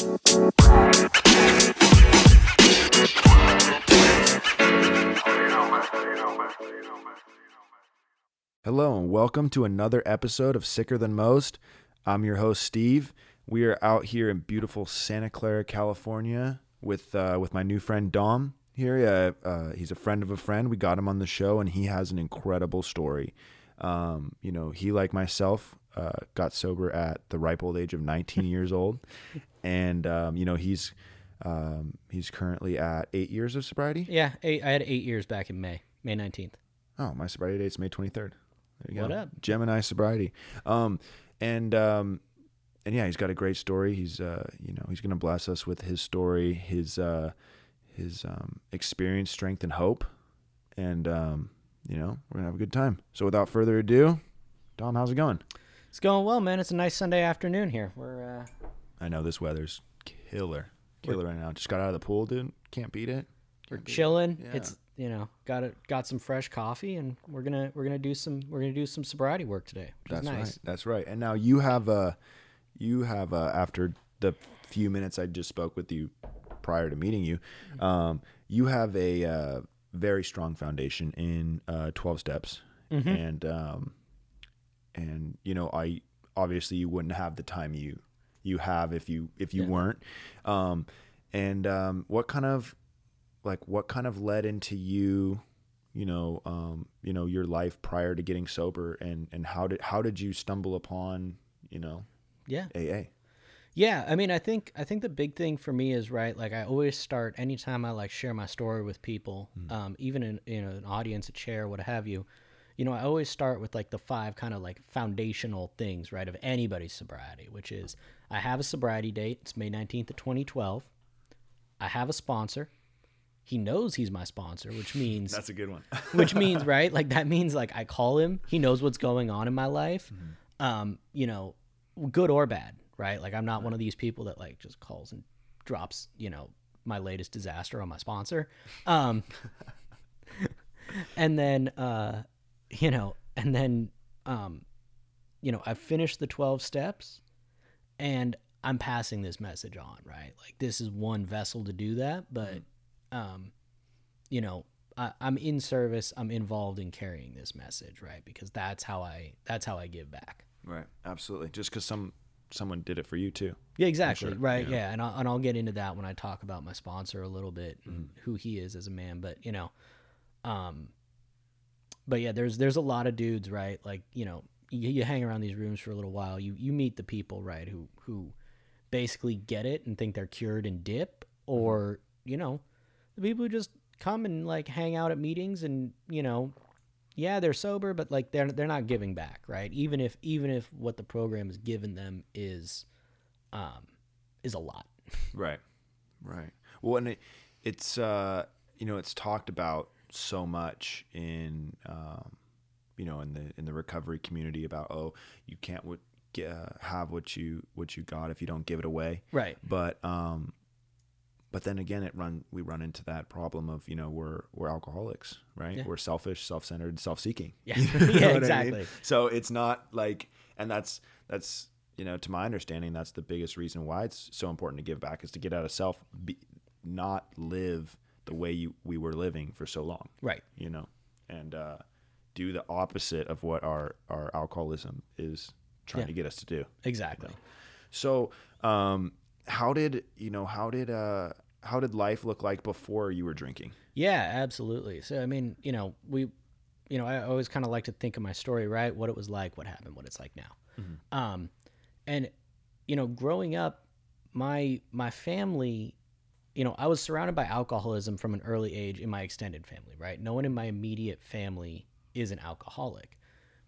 Hello, and welcome to another episode of Sicker Than Most. I'm your host, Steve. We are out here in beautiful Santa Clara, California, with uh, with my new friend Dom. Here, uh, uh, he's a friend of a friend. We got him on the show, and he has an incredible story. Um, you know, he like myself uh, got sober at the ripe old age of 19 years old, and um, you know he's um, he's currently at eight years of sobriety. Yeah, eight, I had eight years back in May, May 19th. Oh, my sobriety date's May 23rd. There you What go. up? Gemini sobriety. Um, and um, and yeah, he's got a great story. He's uh, you know, he's gonna bless us with his story, his uh, his um, experience, strength, and hope. And um, you know, we're gonna have a good time. So without further ado, Dom, how's it going? It's going well, man. It's a nice Sunday afternoon here. We're uh, I know this weather's killer, killer right now. Just got out of the pool, dude. Can't beat it. we're it. chilling. Yeah. It's you know got it got some fresh coffee, and we're gonna we're gonna do some we're gonna do some sobriety work today. Which That's is nice. right. That's right. And now you have a you have a, after the few minutes I just spoke with you prior to meeting you, um, you have a uh, very strong foundation in uh, twelve steps, Mm-hmm. and um, and you know I obviously you wouldn't have the time you you have if you if you Yeah. weren't, um, and um, what kind of like what kind of led into you you know um you know your life prior to getting sober and and how did how did you stumble upon you know Yeah. aa Yeah, I mean, I think I think the big thing for me is right. Like, I always start anytime I like share my story with people, um, even in you know an audience, a chair, what have you. You know, I always start with like the five kind of like foundational things, right, of anybody's sobriety, which is I have a sobriety date. It's May nineteenth of twenty twelve. I have a sponsor. He knows he's my sponsor, which means that's a good one which means right like that means like i call him he knows what's going on in my life um you know good or bad right like i'm not one of these people that like just calls and drops you know my latest disaster on my sponsor um and then uh you know and then um you know i finished the 12 steps and i'm passing this message on right? Like this is one vessel to do that but um you know I, i'm in service i'm involved in carrying this message right? Because that's how i that's how i give back. Right. Absolutely. Just because some someone did it for you too. Yeah exactly. sure, right yeah. yeah, and, I'll, and i'll get into that when i talk about my sponsor a little bit and who he is as a man but you know um but yeah there's there's a lot of dudes right? Like you know you, you hang around these rooms for a little while you you meet the people right who who basically get it and think they're cured and dip or you know the people who just come and like hang out at meetings and you know yeah they're sober but like they're they're not giving back right? Even if even if what the program has given them is um is a lot. Right right. Well and it, it's uh you know it's talked about so much in um you know in the in the recovery community about oh you can't what uh, have what you what you got if you don't give it away right but um but then again it run we run into that problem of you know we're we're alcoholics right Yeah. we're selfish self-centered self-seeking Yeah. Yeah, what I mean? exactly. so it's not like and that's that's you know to my understanding that's the biggest reason why it's so important to give back is to get out of self be, not live the way you we were living for so long right you know and uh do the opposite of what our our alcoholism is trying Yeah. to get us to do exactly so, um, how did you know? How did uh, how did life look like before you were drinking? Yeah, absolutely. So I mean, you know, we, you know, I always kind of like to think of my story, right? What it was like, what happened, what it's like now. Um, and you know, growing up, my my family, you know, I was surrounded by alcoholism from an early age in my extended family, right? No one in my immediate family is an alcoholic,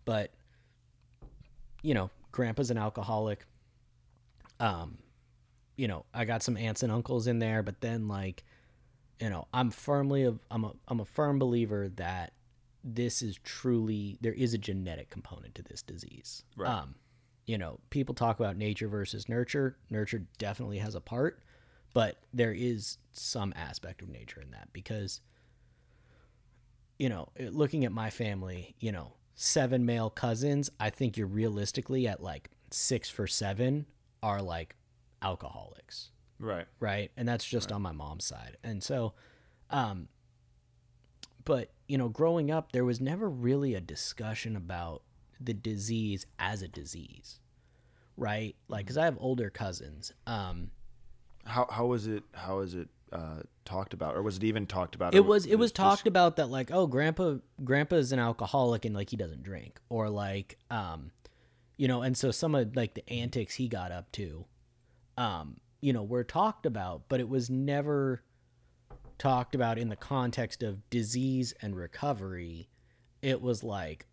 but you know, grandpa's an alcoholic. Um, you know, I got some aunts and uncles in there, but then like you know i'm firmly of i'm a i'm a firm believer that this is truly there is a genetic component to this disease Right. um you know people talk about nature versus nurture nurture definitely has a part but there is some aspect of nature in that because you know looking at my family you know seven male cousins i think you're realistically at like six for seven are like alcoholics Right. right? And that's just on my mom's side. And so, um, but you know, growing up, there was never really a discussion about the disease as a disease, right? Like, because I have older cousins. Um, How how was it? How was it uh, talked about, or was it even talked about? it was it was just- talked about that like oh grandpa grandpa's an alcoholic and like he doesn't drink or like um you know and so some of like the antics he got up to um you know were talked about but it was never talked about in the context of disease and recovery it was like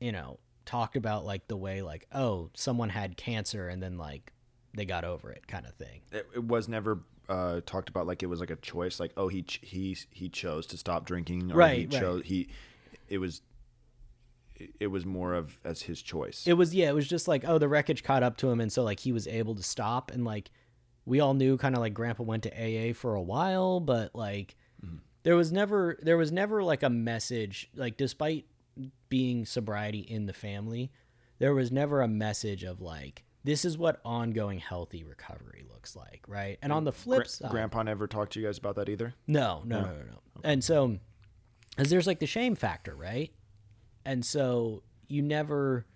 you know talked about like the way like oh someone had cancer and then like they got over it kind of thing It, it was never uh, talked about like it was like a choice. Like oh he ch- he he chose to stop drinking. Or Right, He right. chose he. It was. it- It was more of as his choice. It was yeah, it was just like oh the wreckage caught up to him and so like he was able to stop and like we all knew kind of like grandpa went to AA for a while but like there was never there was never like a message like despite being sobriety in the family there was never a message of like this is what ongoing healthy recovery looks like right and on the flip Gra- side Grandpa never talked to you guys about that either. no, no, no, no, no. And so, as there's like the shame factor, right? And so you never.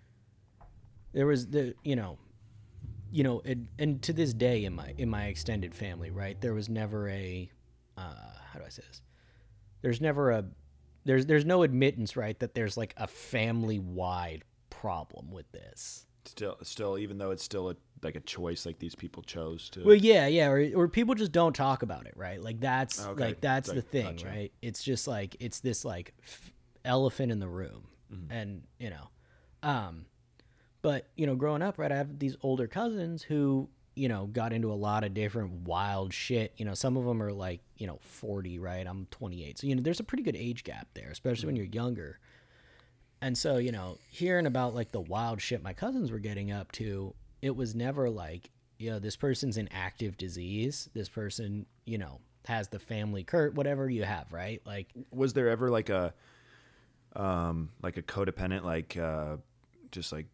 There was the you know, you know, it, and to this day in my in my extended family, right? There was never a, uh, how do I say this? There's never a, there's there's no admittance, right? That there's like a family wide problem with this. Still, still, even though it's still a like a choice, like these people chose to. Well, yeah, yeah, or, or people just don't talk about it, right? Like that's Okay, like that's the thing, gotcha. right? It's just like it's this like f- elephant in the room, Mm-hmm. and you know, um, but you know, growing up, right, I have these older cousins who you know got into a lot of different wild shit. You know, some of them are like you know forty, right? I'm 28, so you know, there's a pretty good age gap there, especially when Mm-hmm. you're younger. And so, you know, hearing about like the wild shit my cousins were getting up to, it was never like, you know, this person's an active disease. This person, you know, has the family curt, whatever you have, right? Like, was there ever like a, um, like a codependent, like, uh, just like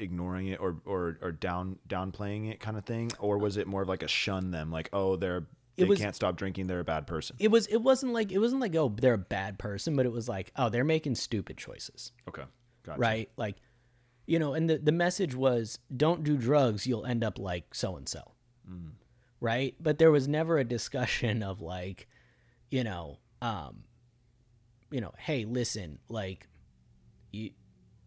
ignoring it or or or down downplaying it kind of thing, or was it more of like a shun them, like oh they're they was- can't stop drinking, they're a bad person. it was, it wasn't like, it wasn't like, oh, they're a bad person, but it was like, oh, they're making stupid choices, Okay, gotcha. right? Like, you know, and the, the message was don't do drugs, you'll end up like so and so, right? But there was never a discussion of like, you know, um, you know, hey, listen, like, you,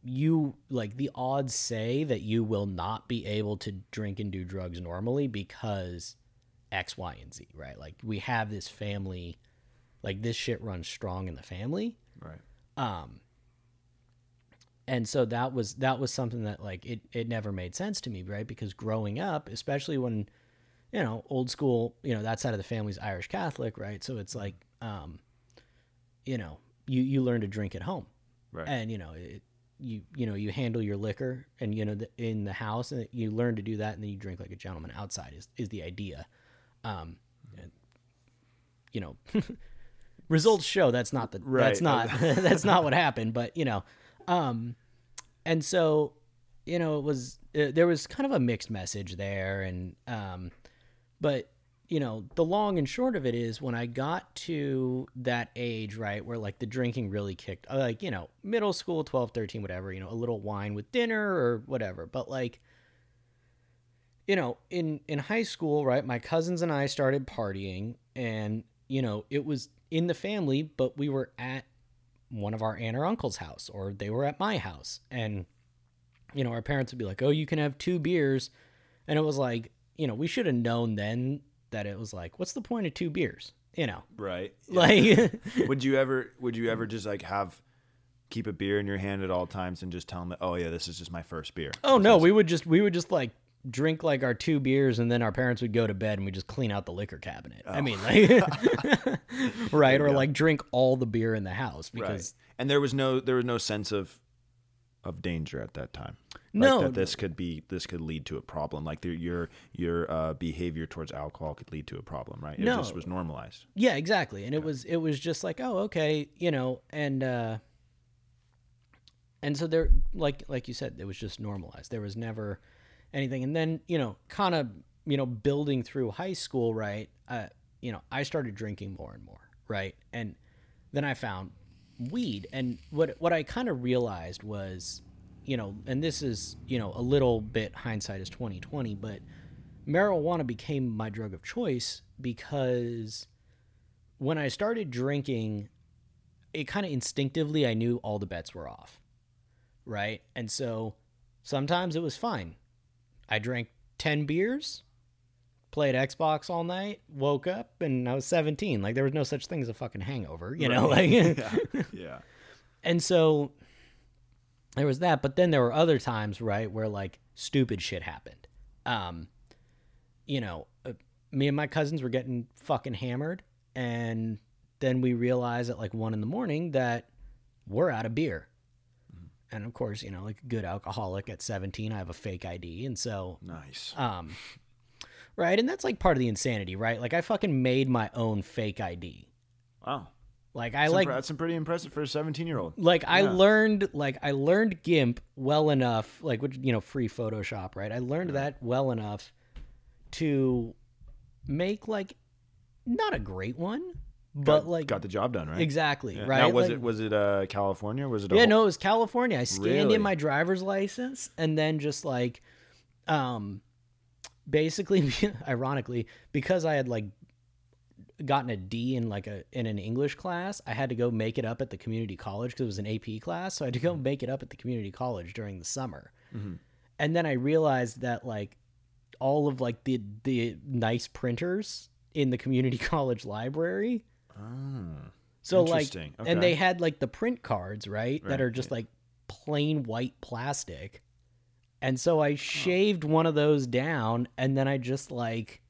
you like the odds say that you will not be able to drink and do drugs normally because X, Y, and Z, right? Like we have this family, like this shit runs strong in the family. Right. Um, and so that was that was something that like it it never made sense to me, right? Because growing up, especially when you know old school, you know that side of the family's Irish Catholic, right? So it's like, um, you know, you you learn to drink at home, Right. and you know it, you you know you handle your liquor and you know the, in the house and you learn to do that and then you drink like a gentleman outside is is the idea um and, you know results show that's not the that's not that's not what happened but you know um and so you know it was uh, there was kind of a mixed message there and um but you know the long and short of it is when i got to that age right where like the drinking really kicked uh, like you know middle school 12 13 whatever you know a little wine with dinner or whatever but like you know in in high school right my cousins and i started partying and you know it was in the family but we were at one of our aunt or uncle's house or they were at my house. And you know our parents would be like oh you can have two beers. And it was like you know we should have known then that it was like what's the point of two beers? You know? Right. like would you ever would you ever just like have keep a beer in your hand at all times and just tell them that oh yeah this is just my first beer. Oh no we would just we would just like drink like our two beers and then our parents would go to bed and we just clean out the liquor cabinet. I mean like right? Or like drink all the beer in the house right. because and there was no there was no sense of of danger at that time. Like No. that this could be this could lead to a problem. Like the, your your uh, behavior towards alcohol could lead to a problem right? It No. just was normalized. Yeah, exactly. And it was it was just like, oh, okay, you know, and uh and so there like like you said, it was just normalized. There was never anything. And then, you know, kind of you know, building through high school, right? Uh, you know, I started drinking more and more, right? And then I found weed, and what what I kind of realized was, you know, and this is you know a little bit hindsight is twenty twenty, but marijuana became my drug of choice because when I started drinking, it kind of instinctively I knew all the bets were off, right? And so sometimes it was fine. I drank 10 beers, played Xbox all night, woke up, and I was 17. Like there was no such thing as a fucking hangover, you know? Like, yeah. yeah. and so there was that, but then there were other times, right, where like stupid shit happened. Um, you know, uh, me and my cousins were getting fucking hammered, and then we realized at like one in the morning that we're out of beer. And of course, you know, like a good alcoholic at 17, I have a fake ID. And so, Nice. um, right. And that's like part of the insanity, right? Like I fucking made my own fake ID. Wow. Like I That's like impre- that's pretty impressive for a 17 year old. like I learned like I learned GIMP well enough, like which you know, free Photoshop, right? I learned that well enough to make like not a great one, but like got the job done, right? exactly Yeah. right. Now, was Like- it was it uh, California? Was it? A yeah, whole- no, it was California. I scanned Really? in my driver's license and then just like, um, basically, ironically, because I had like gotten a D in like a in an English class, I had to go make it up at the community college because it was an AP class. So I had to go Mm-hmm. make it up at the community college during the summer, and then I realized that like all of like the the nice printers in the community college library Ah, so like, Interesting. and they had like the print cards, right? Right, That are just like plain white plastic. And so I shaved one of those down and then I just like,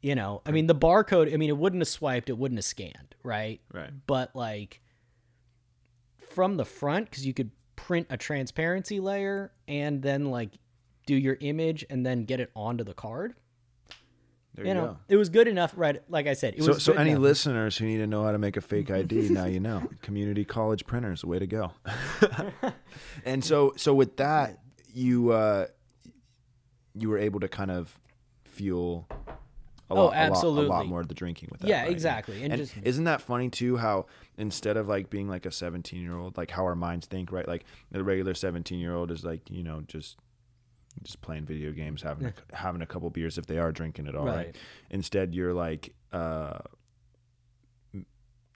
you know, I mean, the barcode, I mean, it wouldn't have swiped, it wouldn't have scanned, right? right. But like from the front, because you could print a transparency layer and then like do your image and then get it onto the card. There You you, know, go. it was good enough, right? Like I said, it So, was so any enough. listeners who need to know how to make a fake ID, now you know. Community college printers, way to go. and so, so with that, you uh, you were able to kind of fuel a Oh, lot, a lot, a lot more of the drinking with that. Yeah, right? exactly. And And just- isn't that funny too? How instead of like being like a seventeen year old, like how our minds think, right? Like the regular seventeen year old is like you know just just playing video games, having a, having a couple beers if they are drinking at all, right? Right. Instead, you're like uh,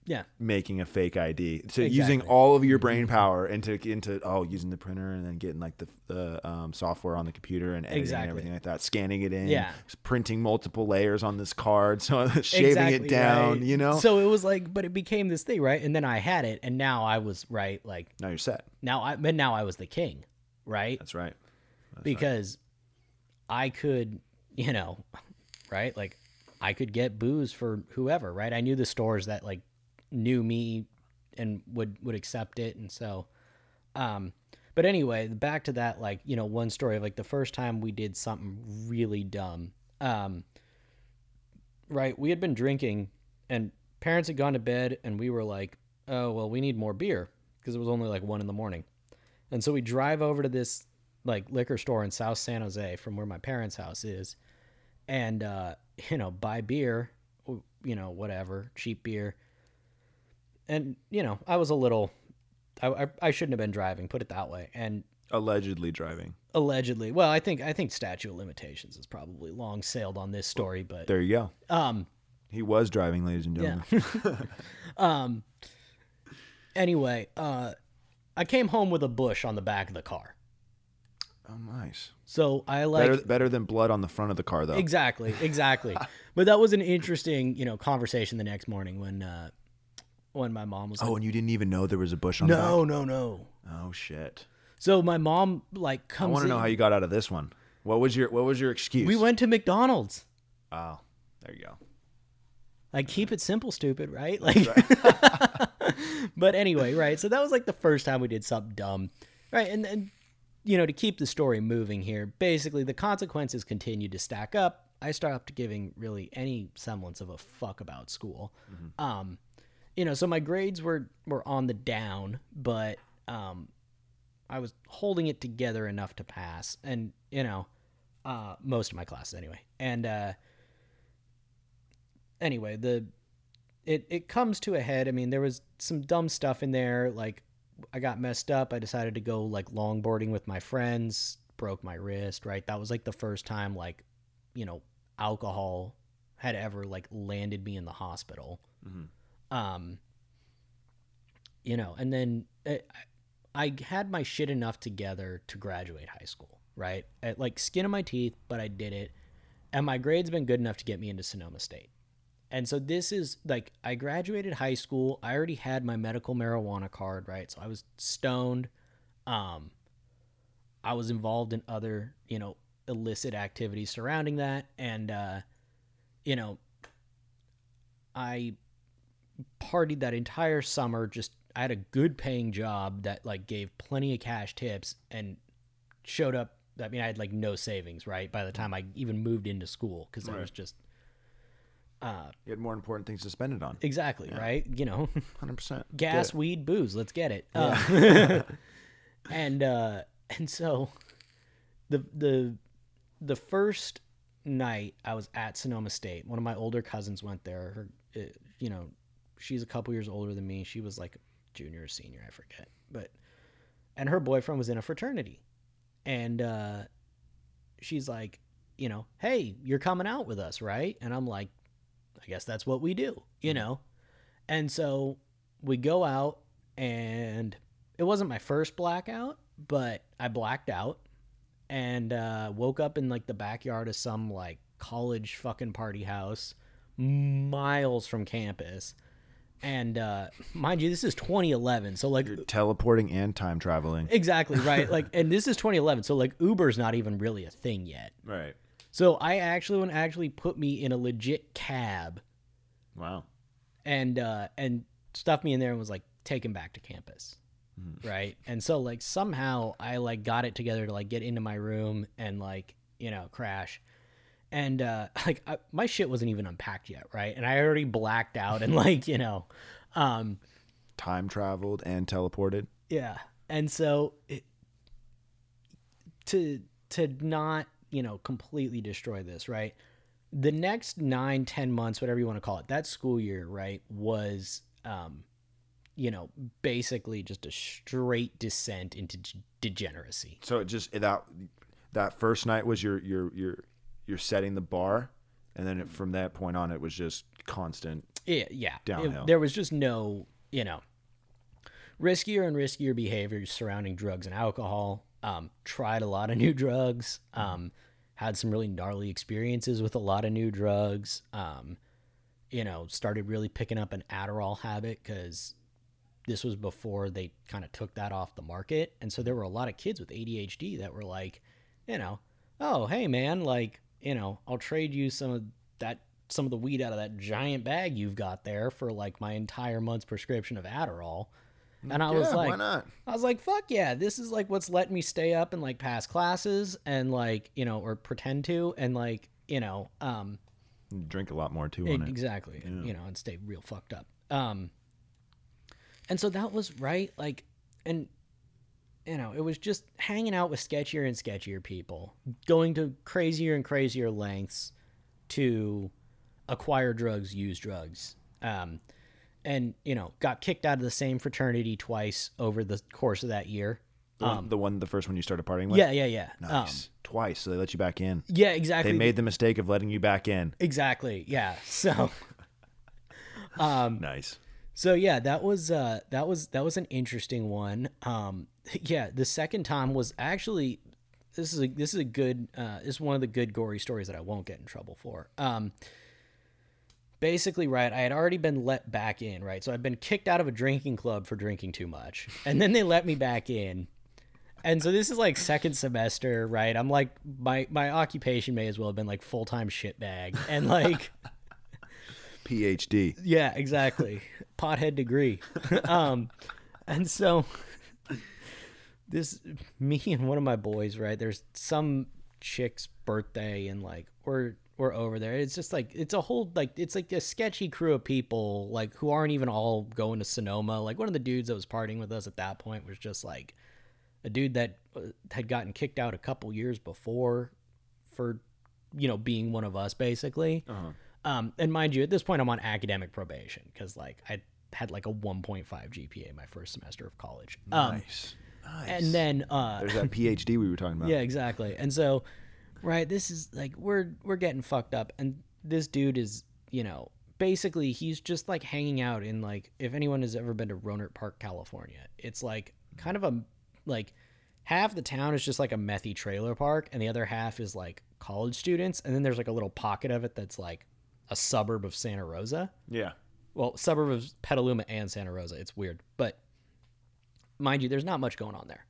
Yeah. making a fake ID. So using Exactly. Mm-hmm. all of your brain power into into oh using the printer and then getting like the the um, software on the computer and editing Exactly. and everything like that, scanning it in, Yeah. printing multiple layers on this card, so shaving Exactly, it down, right. you know. So it was like, but it became this thing, right? And then I had it, and now I was right. Like now you're set. now, I but now I was the king, right? That's right. That's right. because I could, you know, right? Like I could get booze for whoever, right? I knew the stores that like knew me and would would accept it, and so, um, but anyway, back to that, like you know, one story of like the first time we did something really dumb, um, right? We had been drinking, and parents had gone to bed, and we were like, oh well, we need more beer because it was only like one in the morning. And so we drive over to this like liquor store in South San Jose from where my parents' house is, and uh, you know buy beer, you know whatever cheap beer. And you know I was a little, I, I I shouldn't have been driving, put it that way. And allegedly driving. allegedly, well I think I think statute of limitations is probably long sailed on this story, but There you go. um He was driving, ladies and yeah. gentlemen. um. Anyway, uh, I came home with a bush on the back of the car. Oh, nice. So I like better, better than blood on the front of the car, though. Exactly, exactly. but that was an interesting, you know, conversation the next morning when uh when my mom was like, Oh, and you didn't even know there was a bush on the "No, no, no." Oh shit. So my mom like comes. I want to know how you got out of this one. What was your What was your excuse? we went to McDonald's. Oh, there you go. Like keep it simple, stupid, right? Like But anyway, right? So that was like the first time we did something dumb. Right? And then you know, to keep the story moving here, basically the consequences continued to stack up. I stopped giving really any semblance of a fuck about school. Um, you know, so my grades were were on the down, but um, I was holding it together enough to pass. And you know, uh, most of my classes anyway. And uh, anyway, the it it comes to a head. I mean, there was some dumb stuff in there. Like I got messed up. I decided to go like longboarding with my friends. Broke my wrist. Right. That was like the first time like you know alcohol had ever like landed me in the hospital. Um. You know, and then it, I had my shit enough together to graduate high school, right? At like skin of my teeth, but I did it. And my grades been good enough to get me into Sonoma State. And so this is like I graduated high school. I already had my medical marijuana card, right? So I was stoned. Um I was involved in other, you know, illicit activities surrounding that and uh you know I partied that entire summer just I had a good paying job that like gave plenty of cash tips and showed up I mean I had like no savings, right? By the time I even moved into school cuz I was just uh You had more important things to spend it on. exactly, right? You know, 100%. gas, weed, booze, let's get it. Uh, and uh and so the the the first night I was at Sonoma State, one of my older cousins went there. Her uh, you know, she's a couple years older than me. She was like junior or senior, I forget. But and her boyfriend was in a fraternity. And uh she's like, you know, "Hey, you're coming out with us, right?" And I'm like, "I guess that's what we do." You know. And so we go out and it wasn't my first blackout, but I blacked out and uh, woke up in like the backyard of some like college fucking party house miles from campus. And uh, mind you, this is 2011. So like You're teleporting and time traveling. exactly right. Like, and this is 2011. So like Uber's not even really a thing yet. Right. So I actually would actually put me in a legit cab. Wow. and uh and stuffed me in there and was like taken back to campus. Right? And so like somehow i like got it together to like get into my room and like you know crash. And uh like I, my shit wasn't even unpacked yet right? And i already blacked out and like you know um Time traveled and teleported. yeah. And so it, to to not you know completely destroy this right the next nine ten months whatever you want to call it that school year right was um you know basically just a straight descent into d- degeneracy So it just that that first night was your your your you're setting the bar, and then it, from that point on, it was just constant. yeah yeah It- Downhill. there was just no you know riskier and riskier behaviors surrounding drugs and alcohol um tried a lot of new drugs um had some really gnarly experiences with a lot of new drugs um you know started really picking up an adderall habit because this was before they kind of took that off the market. And so there were a lot of kids with adhd that were like you know oh hey man like you know i'll trade you some of that some of the weed out of that giant bag you've got there for like my entire month's prescription of adderall and i was like why not? I was like, fuck yeah, this is like what's letting me stay up and like pass classes and like, you know, or pretend to and like, you know, um Drink a lot more too on it. exactly, you know, and stay real fucked up. Um and so that was right like and you know, it was just hanging out with sketchier and sketchier people, going to crazier and crazier lengths to acquire drugs, use drugs. Um and you know, got kicked out of the same fraternity twice over the course of that year. The, one, the one, the first one you started partying with. Yeah, yeah, yeah. Um, Nice. Twice, so they let you back in. yeah, exactly. They made the mistake of letting you back in. exactly. Yeah. So Um, Nice. so yeah, that was uh that was that was an interesting one. Um yeah, the second time was actually this is a this is a good uh this is one of the good gory stories that I won't get in trouble for. Um basically right, I had already been let back in, right? So I've been kicked out of a drinking club for drinking too much. And then they let me back in. And so this is like second semester, right? I'm like my my occupation may as well have been like full-time shitbag. And like PhD. yeah, exactly. Pothead degree. um, and so this me and one of my boys, right? There's some chick's birthday and like we're we're over there. It's just like it's a whole like it's like a sketchy crew of people like who aren't even all going to Sonoma. Like one of the dudes that was partying with us at that point was just like a dude that uh, had gotten kicked out a couple years before for, you know, being one of us basically. Uh-huh. Um, and mind you, at this point, I'm on academic probation because like I had like a 1.5 GPA my first semester of college. Um, Nice. Nice. and then uh, there's that PhD we were talking about. yeah, exactly. And so, right, this is like we're we're getting fucked up, and this dude is, you know, basically he's just like hanging out in like if anyone has ever been to Rohnert Park, California, it's like kind of a like half the town is just like a methy trailer park, and the other half is like college students, and then there's like a little pocket of it that's like a suburb of Santa Rosa Yeah. well, suburb of Petaluma and Santa Rosa. It's weird, but mind you, there's not much going on there.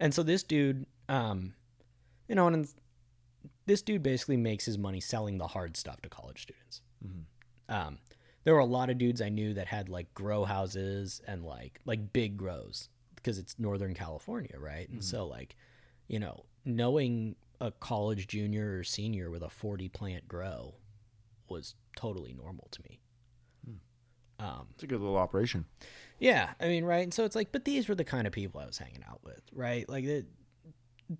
And so this dude, um, you know, and this dude basically makes his money selling the hard stuff to college students. Um, there were a lot of dudes I knew that had like grow houses and like like big grows because it's Northern California, right? And so like, you know, knowing a college junior or senior with a 40 plant grow was totally normal to me. Um, It's a good little operation. yeah, I mean, right? And so it's like, but these were the kind of people I was hanging out with, right? Like, the,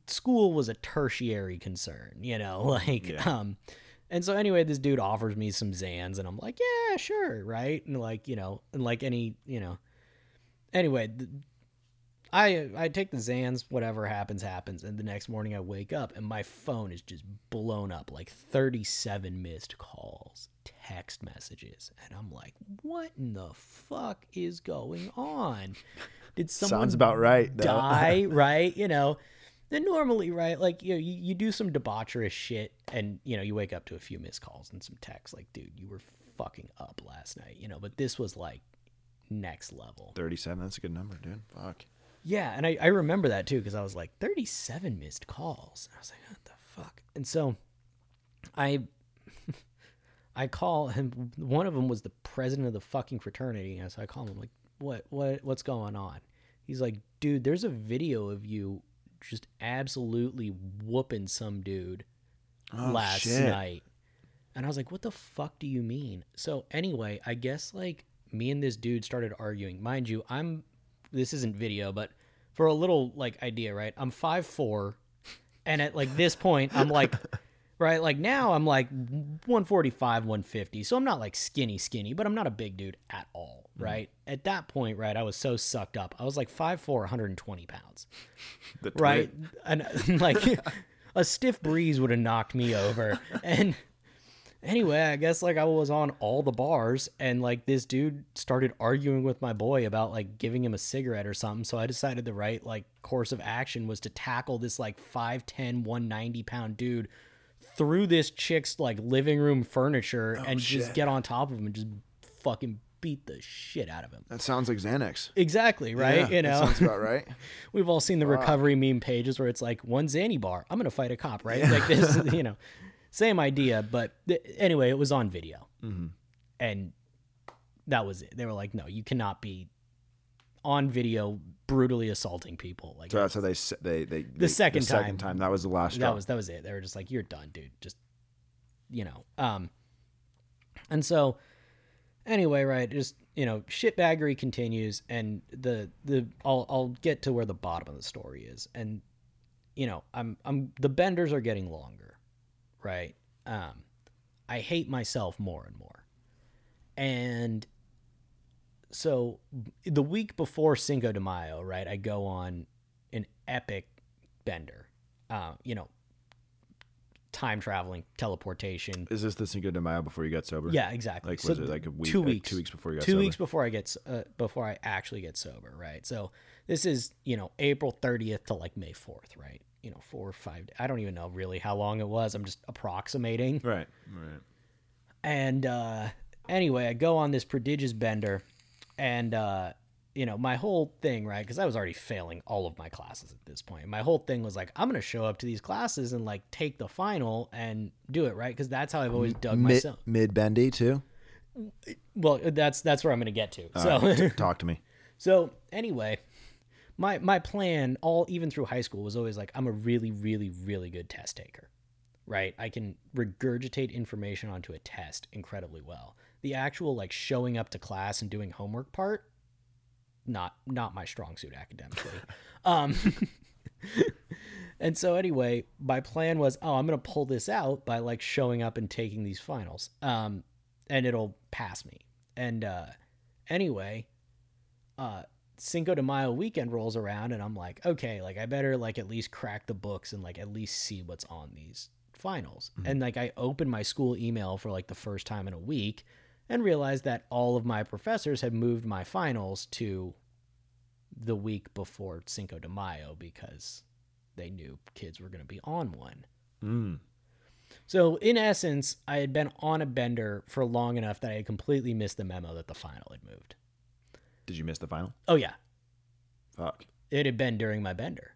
school was a tertiary concern, you know, like, Yeah. um, and so anyway, this dude offers me some Zans, and I'm like, yeah, sure, right? And like, you know, and like any, you know, anyway, th- I I take the Zans, whatever happens happens, and the next morning I wake up and my phone is just blown up, like 37 missed calls, text messages, and I'm like, what in the fuck is going on? Did someone Sounds about right. though. die, right? You know, then normally, right? Like, you know, you, you do some debaucherous shit and, you know, you wake up to a few missed calls and some texts like, dude, you were fucking up last night, you know, but this was like next level. 37. That's a good number, dude. Fuck. Yeah. And I, I remember that too because I was like, 37 missed calls. I was like, what the fuck? And so I. I call him. One of them was the president of the fucking fraternity, and so I call him. I'm like, "What? What? What's going on?" He's like, "Dude, there's a video of you just absolutely whooping some dude Oh, last shit. night. And I was like, what the fuck do you mean? So anyway, I guess like me and this dude started arguing. Mind you, I'm this isn't video, but for a little like idea, right? I'm five four, and at like this point, I'm like right, like now I'm like 145, 150. So I'm not like skinny, skinny, but I'm not a big dude at all, mm-hmm. right? At that point, right, I was so sucked up. I was like 5'4, 120 pounds The right? And like a stiff breeze would have knocked me over. And anyway, I guess like I was on all the bars and like this dude started arguing with my boy about like giving him a cigarette or something. So I decided the right like course of action was to tackle this like 5'10, 190 pound dude through this chick's like living room furniture and just get on top of him and just fucking beat the shit out of him. That sounds like Xanax. Exactly, right? Yeah, you that know. sounds about right. We've all seen the recovery meme pages where it's like one Zanny bar, I'm gonna fight a cop, right? Like this, you know, same idea. But th- anyway, it was on video, Mm-hmm. and that was it. They were like, no, you cannot be on video brutally assaulting people. Like So how they they they the second the second time. time that was the last straw. that was that was it. They were just like, you're done, dude. Just you know. Um, and so anyway, right? Just you know, shitbaggery continues, and the the I'll I'll get to where the bottom of the story is, and you know, I'm I'm the benders are getting longer, right? Um, I hate myself more and more, and so the week before Cinco de Mayo, right? I go on an epic bender, uh, you know, time traveling, teleportation. Is this the Cinco de Mayo before you got sober? Yeah, exactly. Like So was it like a week? Two like weeks. two weeks before you got two sober? weeks before I get uh, before I actually get sober, right? So this is you know April 30th to like May 4th, right? You know, four or five. I don't even know really how long it was. I'm just approximating. Right. Right. And uh, anyway, I go on this prodigious bender, and uh, you know my whole thing, right? Because I was already failing all of my classes at this point. My whole thing was like, I'm gonna show up to these classes and like take the final and do it right, because that's how I've always dug Mid myself. mid bendy too. Well, that's that's where I'm gonna get to. All so. talk to me. So anyway, my my plan all even through high school was always like I'm a really really really good test taker. Right? I can regurgitate information onto a test incredibly well. The actual like showing up to class and doing homework part not not my strong suit academically. um and so anyway, my plan was, oh, I'm gonna pull this out by like showing up and taking these finals, um, and it'll pass me. And uh, anyway, uh, Cinco de Mayo weekend rolls around, and I'm like, okay, like I better like at least crack the books and like at least see what's on these finals. And like I open my school email for like the first time in a week, and realized that all of my professors had moved my finals to the week before Cinco de Mayo because they knew kids were going to be on one. Mm. So, in essence, I had been on a bender for long enough that I had completely missed the memo that the final had moved. Did you miss the final? Oh, yeah. Fuck. It had been during my bender.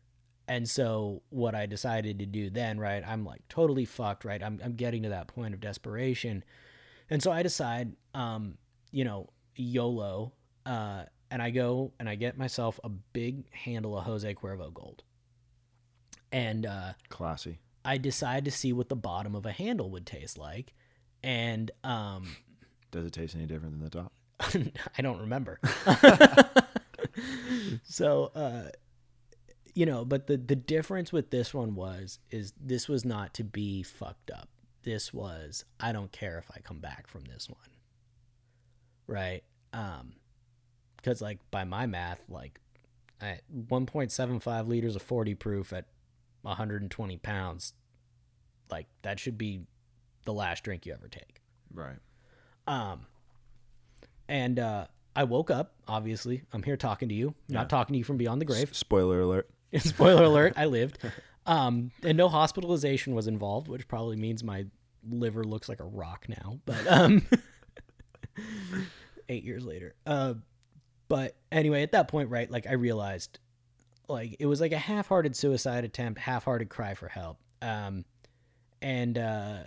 And so, what I decided to do then, right, I'm like totally fucked, right? I'm, I'm getting to that point of desperation. And so I decide, um, you know, YOLO, uh, and I go and I get myself a big handle of Jose Cuervo Gold. And uh, Classy. I decide to see what the bottom of a handle would taste like. And um, Does it taste any different than the top? I don't remember. so, uh, you know, but the the difference with this one was is this was not to be fucked up. This was I don't care if I come back from this one. Right? Um cuz like by my math like I, 1.75 liters of 40 proof at 120 pounds like that should be the last drink you ever take. Right. Um, and uh, I woke up. Obviously, I'm here talking to you, Yeah. not talking to you from beyond the grave. Spoiler alert. Spoiler alert: I lived. Um, and no hospitalization was involved, which probably means my liver looks like a rock now. But um, eight years later. Uh, but anyway, at that point, right? Like I realized, like it was like a half-hearted suicide attempt, half-hearted cry for help. Um, and uh,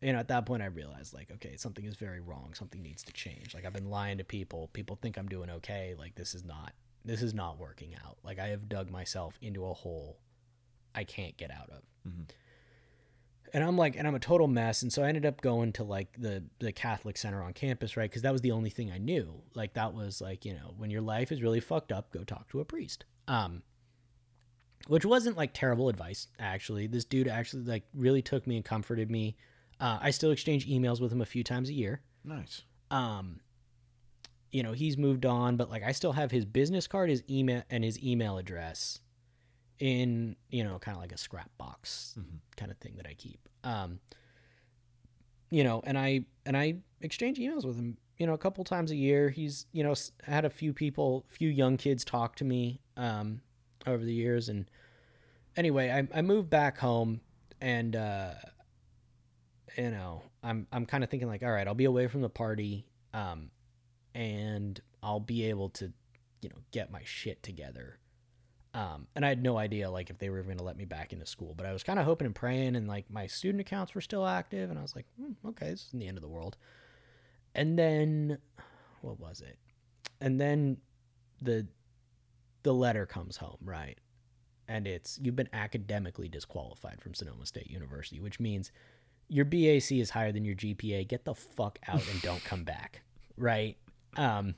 you know, at that point, I realized like, okay, something is very wrong. Something needs to change. Like I've been lying to people. People think I'm doing okay. Like this is not. This is not working out. Like I have dug myself into a hole I can't get out of. Mhm. And I'm like, and I'm a total mess. And so I ended up going to like the the Catholic center on campus, right? Because that was the only thing I knew. Like that was like, you know, when your life is really fucked up, go talk to a priest. Um, which wasn't like terrible advice actually. This dude actually like really took me and comforted me. Uh, I still exchange emails with him a few times a year. Nice. Um, you know, he's moved on, but like I still have his business card, his email, and his email address in you know kind of like a scrap box Mhm. kind of thing that I keep. Um, you know, and I and I exchange emails with him. You know, a couple times a year. He's you know had a few people, few young kids talk to me um, over the years, and anyway, I I moved back home, and uh, you know, I'm I'm kind of thinking like, all right, I'll be away from the party, um, and I'll be able to, you know, get my shit together. Um, and I had no idea like if they were going to let me back into school, but I was kind of hoping and praying, and like my student accounts were still active, and I was like, hmm, okay, this isn't the end of the world. And then, what was it? And then the the letter comes home, right? And it's you've been academically disqualified from Sonoma State University, which means your BAC is higher than your GPA. Get the fuck out and don't come back, right? Um,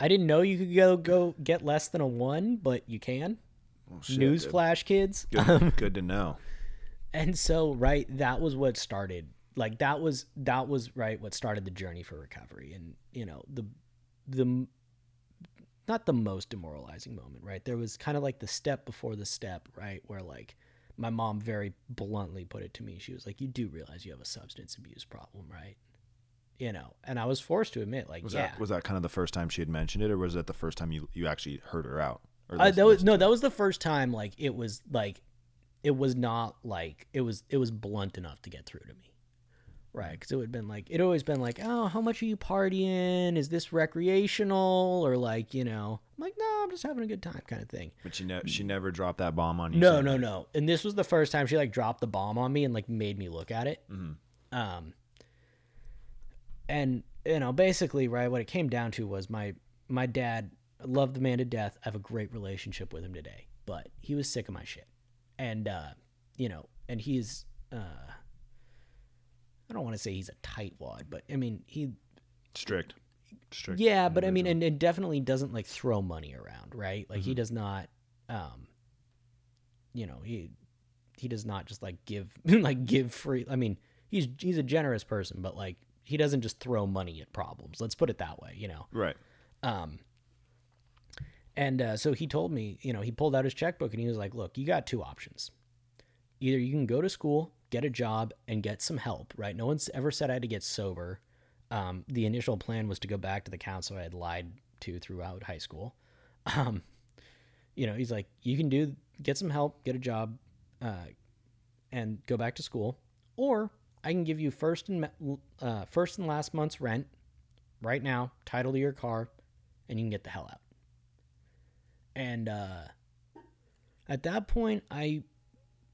I didn't know you could go go get less than a one, but you can. Well, shit. Newsflash, kids. Good, um, good to know. And so, right, that was what started. Like that was that was right what started the journey for recovery. And you know the the not the most demoralizing moment, right? There was kind of like the step before the step, right, where like my mom very bluntly put it to me. She was like, "You do realize you have a substance abuse problem, right?" You know, and I was forced to admit, like, Was yeah, that was that kind of the first time she had mentioned it, or was that the first time you you actually heard her out? Or Uh, that was no, that was the first time like it was like it was not like it was it was blunt enough to get through to me. Right, because it would have been like it always been like, oh, how much are you partying? Is this recreational or like you know? I'm like, no, I'm just having a good time, kind of thing. But she ne- she never dropped that bomb on you. No, no, no. And this was the first time she like dropped the bomb on me and like made me look at it. Mhm. Um, and you know, basically, right, what it came down to was my my dad loved the man to death. I have a great relationship with him today, but he was sick of my shit, and uh, you know, and he's uh, I don't want to say he's a tightwad, but I mean he strict, strict. yeah, but I mean, and, and definitely doesn't like throw money around, right? Like he does not, um, you know, he he does not just like give like give free. I mean, he's he's a generous person, but like he doesn't just throw money at problems. Let's put it that way, you know. Right. Um, and uh, so he told me, you know, he pulled out his checkbook and he was like, "Look, you got two options. Either you can go to school, get a job, and get some help. Right? No one's ever said I had to get sober. Um, the initial plan was to go back to the counselor I had lied to throughout high school. Um, you know, he's like, you can do get some help, get a job, uh, and go back to school, or I can give you first and uh, first and last month's rent right now, title to your car, and you can get the hell out. And uh, at that point, I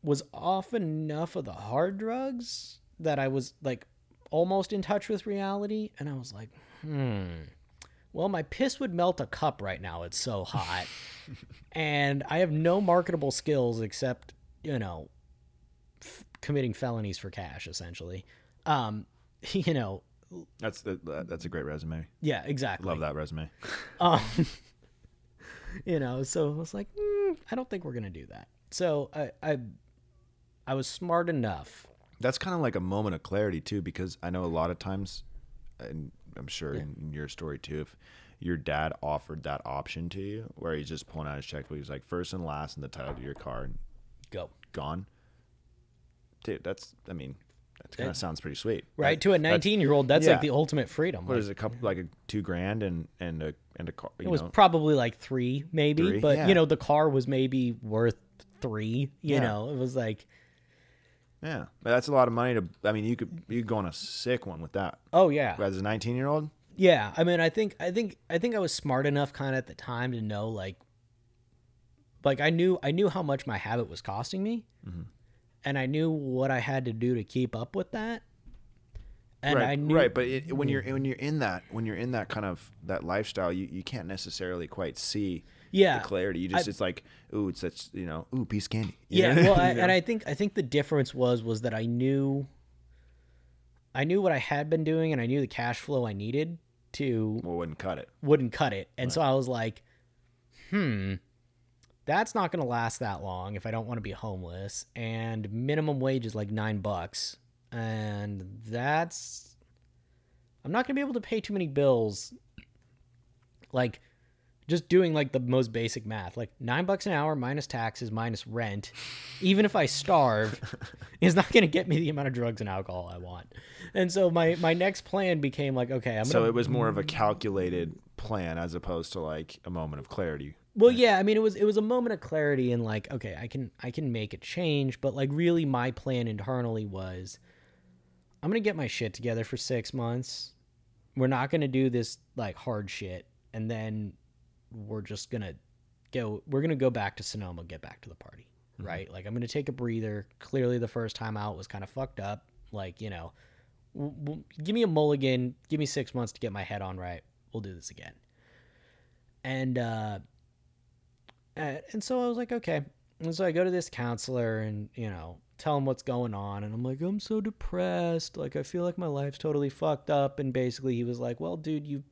was off enough of the hard drugs that I was like almost in touch with reality, and I was like, hmm. Well, my piss would melt a cup right now. It's so hot. and I have no marketable skills except, you know, f- committing felonies for cash, essentially. Um, you know, That's the that's a great resume. yeah, exactly. Love that resume. Um, you know, so I was like, mm, I don't think we're gonna do that. So I, I, I was smart enough. That's kind of like a moment of clarity too, because I know a lot of times, and I'm sure in, in your story too, if your dad offered that option to you, where he's just pulling out his checkbook, he's like first and last in the title to your car, Go gone. Dude, that's I mean, that kind of sounds pretty sweet, right That- to a 19 year old. That's yeah. like the ultimate freedom. What Like, is it, a couple like a two grand and and a and a car? It was know? probably like three, maybe, Three? but Yeah. you know, the car was maybe worth three. You Yeah. know, it was like, yeah, but that's a lot of money to. I mean, you could you could go on a sick one with that oh yeah, as a 19 year old. Yeah, I mean, I think, I think, I think I was smart enough kind of at the time to know, like, like I knew, I knew how much my habit was costing me, Mm-hmm. And I knew what I had to do to keep up with that. And right, I knew, right, but it, when you're when you're in that when you're in that kind of that lifestyle, you, you can't necessarily quite see yeah, the clarity. You just I- it's like ooh, it's such you know ooh piece of candy. You yeah. know? Well, I, and? I think, I think the difference was, was that I knew, I knew what I had been doing, and I knew the cash flow I needed to well, wouldn't cut it. wouldn't cut it. And so I was like, hmm, that's not going to last that long if I don't want to be homeless. And minimum wage is like nine bucks. And that's, I'm not going to be able to pay too many bills. Like, just doing like the most basic math, like nine bucks an hour minus taxes minus rent, even if I starve, is not going to get me the amount of drugs and alcohol I want. And so my my next plan became like, okay, I'm So gonna it was more of a calculated plan as opposed to like a moment of clarity. Well, yeah, I mean it was it was a moment of clarity and like okay, I can I can make a change, but like really my plan internally was I'm going to get my shit together for 6 months. We're not going to do this like hard shit and then we're just going to go we're going to go back to Sonoma, get back to the party, right? Like I'm going to take a breather. Clearly the first time out was kind of fucked up, like, you know, w- w- give me a mulligan, give me 6 months to get my head on right. We'll do this again. And uh and, and so I was like, okay. And so I go to this counselor and, you know, tell him what's going on. And I'm like, I'm so depressed. Like, I feel like my life's totally fucked up. And basically, he was like, well, dude, you've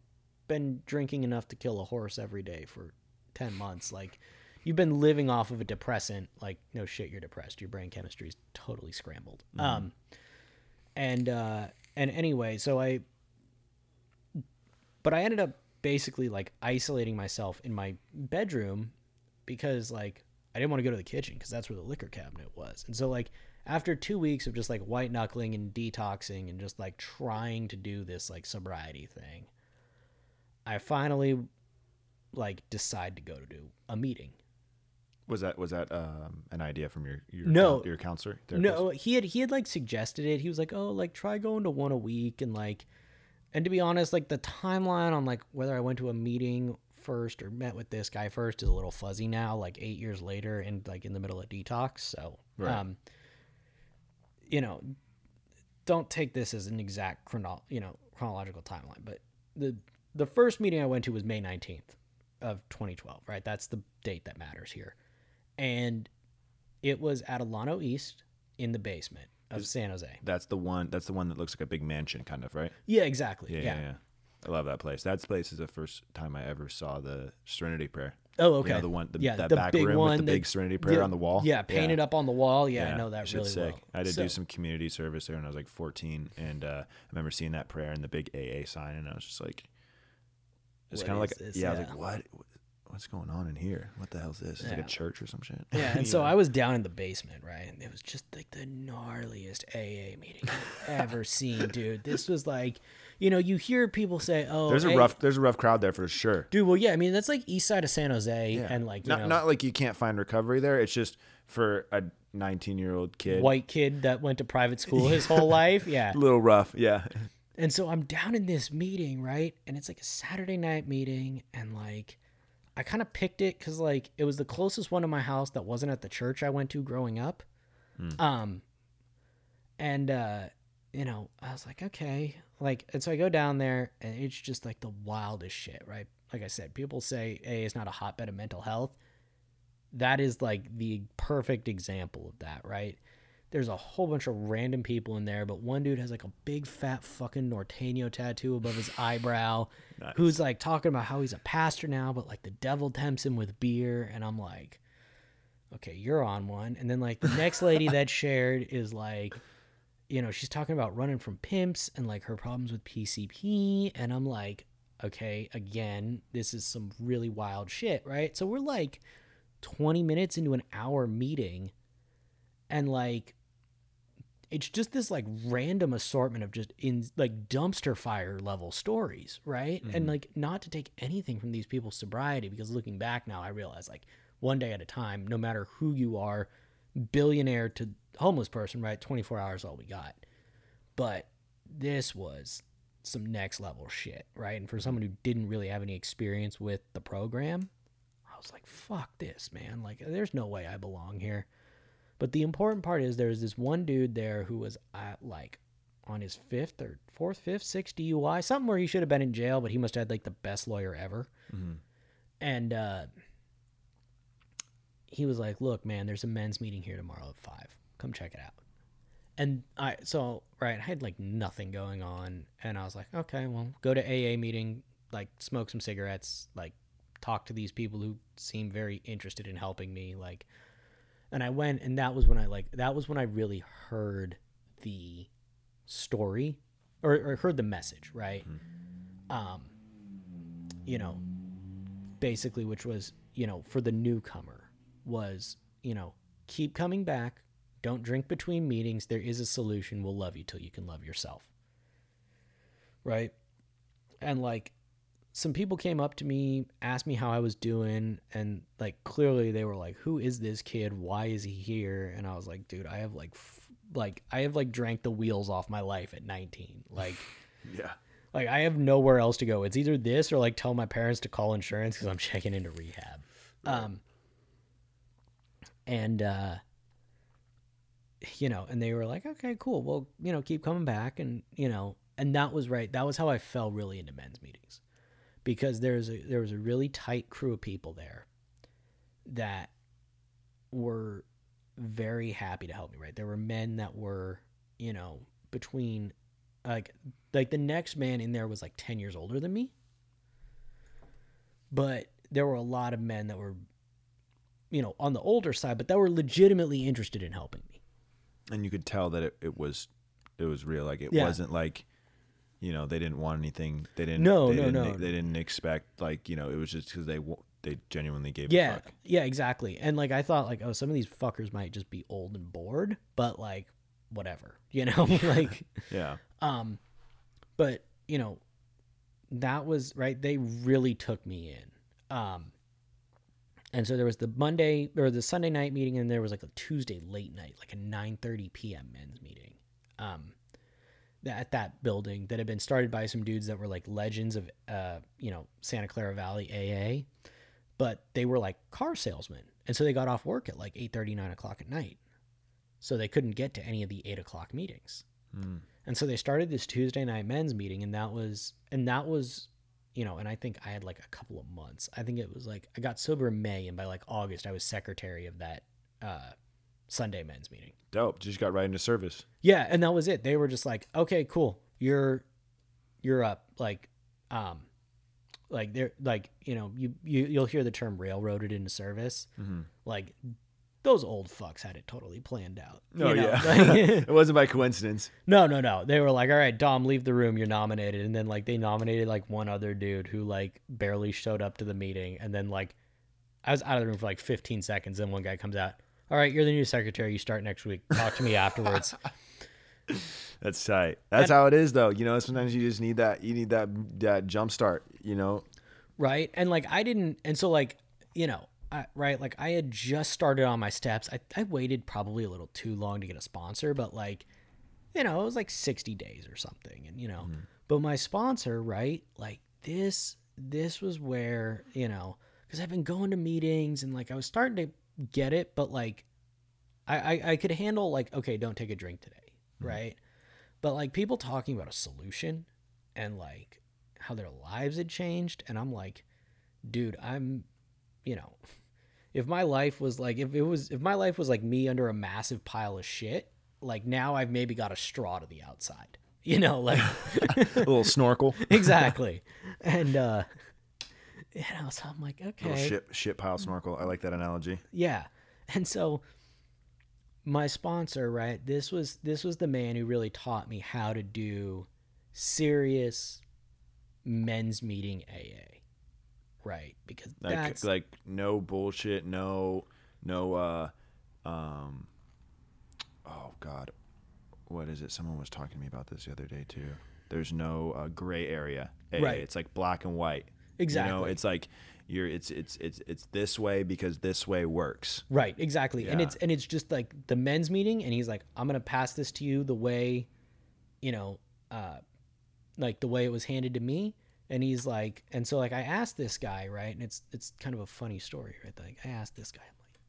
been drinking enough to kill a horse every day for 10 months. Like, you've been living off of a depressant. Like, no shit, you're depressed. Your brain chemistry is totally scrambled. Um, and, uh, and anyway, so I, but I ended up basically like isolating myself in my bedroom because like I didn't want to go to the kitchen because that's where the liquor cabinet was. And so like after 2 weeks of just like white knuckling and detoxing and just like trying to do this like sobriety thing, I finally like decide to go to do a meeting. Was that was that um, an idea from your your No. your counselor? therapist? No, he had he had like suggested it. He was like, "Oh, like try going to one a week and like and to be honest, like the timeline on like whether I went to a meeting first or met with this guy first is a little fuzzy now, like 8 years later and like in the middle of detox. So, Right. um you know, don't take this as an exact chrono, you know, chronological timeline, but the the first meeting I went to was May 19th of 2012, right? That's the date that matters here. And it was at Alano East in the basement of San Jose. That's the one. That's the one that looks like a big mansion, kind of, right? Yeah, exactly. Yeah, Yeah. yeah, yeah. I love that place. That place is the first time I ever saw the Serenity Prayer. Oh, okay. You know, the one, the, Yeah, that the back big room one, with the the- big Serenity Prayer Yeah, on the wall. Yeah, painted up on the wall. Yeah, I know that really sick. well. I had to So- do some community service there when I was like 14, and uh, I remember seeing that prayer and the big AA sign, and I was just like, it's kind of like, this? yeah, I was like, what? What's going on in here? What the hell is this? Is it like a church or some shit? Yeah, and so? I was down in the basement, right? And it was just like the gnarliest AA meeting I've ever seen, dude. This was like, you know, you hear people say, "Oh, there's a hey- rough, there's a rough crowd there for sure. dude." Well, yeah, I mean that's like east side of San Jose, Yeah. and like you not know, not like you can't find recovery there. It's just for a 19 year old kid, white kid that went to private school his whole life. Yeah, a little rough. Yeah, And so I'm down in this meeting, right? And it's like a Saturday night meeting. And like, I kind of picked it because like it was the closest one to my house that wasn't at the church I went to growing up. Um, and, uh, you know, I was like, okay. Like, and so I go down there and it's just like the wildest shit, right? Like I said, people say A is not a hotbed of mental health. That is like the perfect example of that, right? There's a whole bunch of random people in there, but one dude has like a big fat fucking Norteño tattoo above his eyebrow, Nice. who's like talking about how he's a pastor now, but like the devil tempts him with beer. And I'm like, okay, you're on one. And then like the next lady that shared is like, you know, she's talking about running from pimps and like her problems with PCP. And I'm like, okay, again, this is some really wild shit, right? So we're like 20 minutes into an hour meeting and like it's just this like random assortment of just in like dumpster fire level stories, right? And mm-hmm. like not to take anything from these people's sobriety because looking back now I realize like one day at a time, no matter who you are, billionaire to homeless person, right? 24 hours all we got. But this was some next level shit, right? And for someone who didn't really have any experience with the program, I was like, fuck this, man. Like, there's no way I belong here. But the important part is there's this one dude there who was at like on his fifth or fourth, fifth, sixth DUI, something where he should have been in jail, but he must have had like the best lawyer ever. And uh, he was like, "Look, man, there's a men's meeting here tomorrow at five. Come check it out." And I so right, I had like nothing going on, and I was like, "Okay, well, go to AA meeting, like smoke some cigarettes, like talk to these people who seem very interested in helping me, like." And I went, and that was when I like that was when I really heard the story or, or heard the message, right? Um, you know, basically, which was, you know, for the newcomer, was, you know, keep coming back. Don't drink between meetings. There is a solution. We'll love you till you can love yourself. Right. And like, some people came up to me, asked me how I was doing, and like, clearly they were like, Who is this kid? Why is he here? And I was like, Dude, I have like, f- like, I have like drank the wheels off my life at 19. Like, yeah. like I have nowhere else to go. It's either this or like tell my parents to call insurance because I'm checking into rehab. Um, and uh, you know, and they were like, okay, cool. Well, you know, keep coming back, and you know, and that was right. That was how I fell really into men's meetings because there's a there was a really tight crew of people there that were very happy to help me. Right, there were men that were, you know, between like like the next man in there was like 10 years older than me but there were a lot of men that were you know on the older side but that were legitimately interested in helping me And you could tell that it, it was it was real. Like it Yeah. wasn't like you know they didn't want anything. They didn't. No, they no, didn't, no. They didn't expect like you know it was just because they they genuinely gave. yeah A fuck. yeah exactly and like i thought like oh some of these fuckers might just be old and bored but like whatever you know like Yeah. um but you know that was right they really took me in um and so there was the monday or the sunday night meeting and there was like a tuesday late night like a 9.30 p.m men's meeting um at that building that had been started by some dudes that were like legends of uh you know santa clara valley aa but they were like car salesmen. And so they got off work at like 8.30 9 o'clock at night. So they couldn't get to any of the 8 o'clock meetings. Mm. and so they started this Tuesday night men's meeting, and that was, and that was, you know, and I think I had like a couple of months. I think it was like I got sober in May, and by like August, I was secretary of that uh, Sunday men's meeting. Dope. Just got right into service. Yeah, and that was it. They were just like, okay, cool, you're, you're up. Like, um, like they're like you know you, you you'll hear the term railroaded into service. Mm-hmm. Like those old fucks had it totally planned out. Oh you know? yeah, it wasn't by coincidence. no, no, no. They were like, all right, Dom, leave the room. You're nominated. And then like they nominated like one other dude who like barely showed up to the meeting. And then like I was out of the room for like 15 seconds. Then one guy comes out. All right, you're the new secretary. You start next week. Talk to me afterwards. That's tight. That's how it is, though. You know, sometimes you just need that. You need that that jump start. You know. right and like i didn't and so like you know I, right? Like i had just started on my steps. I, I waited probably a little too long to get a sponsor but like you know it was like 60 days or something and you know. Mm-hmm. But my sponsor right like this this was where you know because i've been going to meetings and like i was starting to get it but like I, I i could handle like okay don't take a drink today mm-hmm. right? But like people talking about a solution and like how their lives had changed and i'm like dude i'm you know if my life was like if it was if my life was like me under a massive pile of shit like now i've maybe got a straw to the outside you know like A little snorkel. exactly and uh you know so i'm like Little okay ship ship pile snorkel. I like that analogy. yeah. And so my sponsor, right? This was this was the man who really taught me how to do serious men's meeting AA. Right? Because Like that's like no bullshit. No no. uh um Oh God, what is it? Someone was talking to me about this the other day too. There's no uh, gray area. AA. Right. It's like black and white. exactly. You know, it's like you're. It's it's it's it's this way because this way works. Right, exactly. And it's and it's just like the men's meeting and he's like, I'm gonna pass this to you the way, you know, uh like the way it was handed to me. And he's like and so like I asked this guy, right? And it's it's kind of a funny story, right? Like I asked this guy,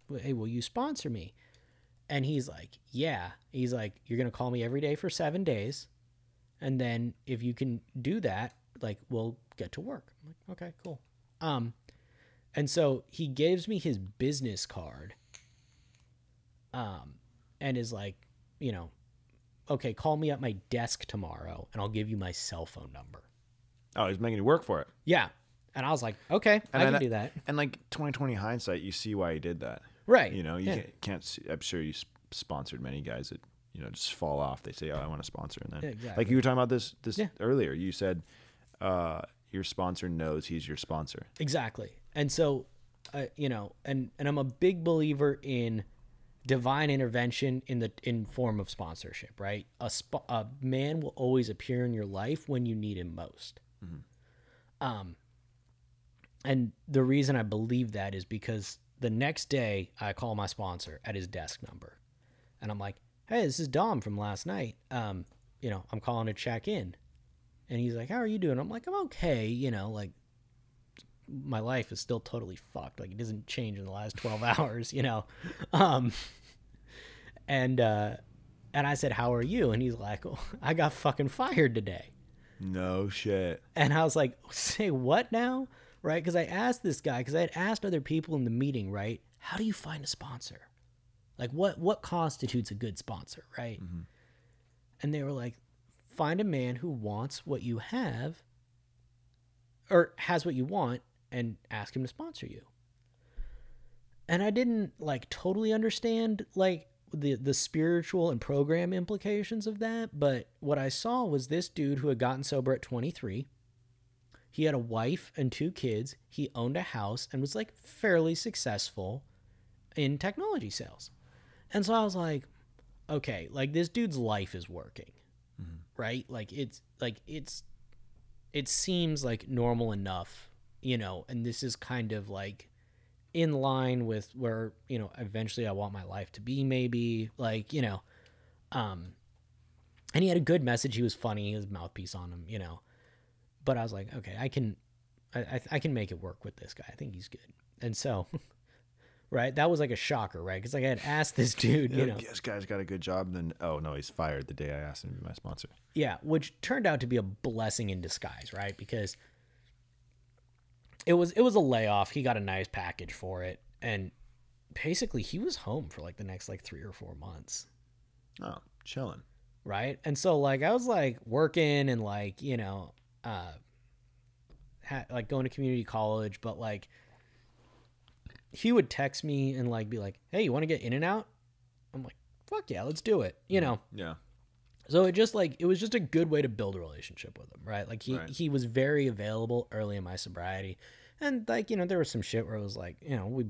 I'm like, Hey, will you sponsor me? And he's like, Yeah. He's like, You're gonna call me every day for seven days, and then if you can do that, like we'll get to work. I'm like, okay, cool. Um and so he gives me his business card. Um, and is like, you know, okay, call me at my desk tomorrow and I'll give you my cell phone number. Oh, he's making you work for it. Yeah. And I was like, okay, And I can I- do that. And like 2020 hindsight, you see why he did that. Right. You know, you Yeah. can't, see, I'm sure you sponsored many guys that you know just fall off. They say, "Oh, I want to sponsor," and then like Exactly. you were talking about this this Yeah. earlier. You said uh, your sponsor knows he's your sponsor. Exactly. And so, uh, you know, and and I'm a big believer in divine intervention in the in form of sponsorship. Right. A sp- a man will always appear in your life when you need him most. Um. And the reason I believe that is because the next day I call my sponsor at his desk number, and I'm like, "Hey, this is Dom from last night. Um, you know, I'm calling to check in." And he's like, "How are you doing?" I'm like, "I'm okay." You know, like my life is still totally fucked. Like it doesn't change in the last 12 hours, you know? Um, and, uh, and I said, how are you? And he's like, oh, I got fucking fired today. No shit. And I was like, say what now? Right. Cause I asked this guy, cause I had asked other people in the meeting, right? How do you find a sponsor? Like what, what constitutes a good sponsor? Right. Mm-hmm. And they were like, find a man who wants what you have or has what you want and ask him to sponsor you. And I didn't like totally understand like the the spiritual and program implications of that, but what I saw was this dude who had gotten sober at 23. He had a wife and two kids. He owned a house and was like fairly successful in technology sales. And so I was like, okay, like this dude's life is working. Mm-hmm. Right? Like it's like it's it seems like normal enough, you know, and this is kind of like in line with where, you know, eventually I want my life to be maybe, like, you know, um and he had a good message, he was funny, his mouthpiece on him, you know. But I was like, okay, I can I I, I can make it work with this guy. I think he's good. And so right, that was like a shocker, right? Cuz like I had asked this dude, you know. this guy's got a good job. And then oh no, he's fired the day I asked him to be my sponsor. Yeah, which turned out to be a blessing in disguise, right? Because it was it was a layoff. He got a nice package for it, and basically he was home for like the next like three or four months, Oh, chilling. right? And so like I was like working and like you know, uh, ha- like going to community college, but like he would text me and like be like, "Hey, you want to get in and out?" I'm like, "Fuck yeah, let's do it." You know. Yeah. So it just like it was just a good way to build a relationship with him, right? Like he Right. he was very available early in my sobriety, and like you know there was some shit where it was like you know we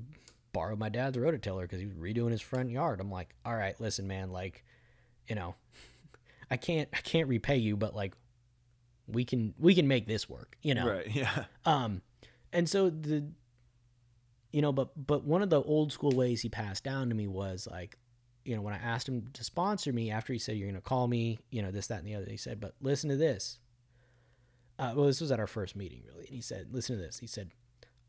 borrowed my dad's rototiller because he was redoing his front yard. I'm like, all right, listen, man, like you know, I can't I can't repay you, but like we can we can make this work, you know. Right. Yeah. Um, and so the, you know, but but one of the old school ways he passed down to me was like, you know, when I asked him to sponsor me after he said you're gonna call me, you know, this that and the other, he said, but listen to this. Uh, well, this was at our first meeting, really, and he said, listen to this. He said,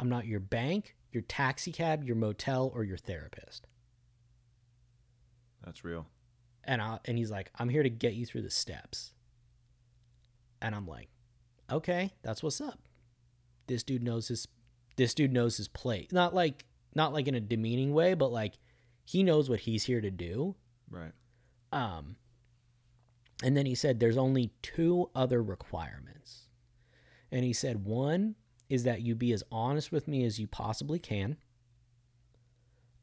I'm not your bank, your taxi cab, your motel, or your therapist. That's real. and I, and he's like, I'm here to get you through the steps. And I'm like, okay, that's what's up. This dude knows his this dude knows his plate. Not like not like in a demeaning way, but like he knows what he's here to do. Right. Um and then he said there's only two other requirements. And he said one is that you be as honest with me as you possibly can.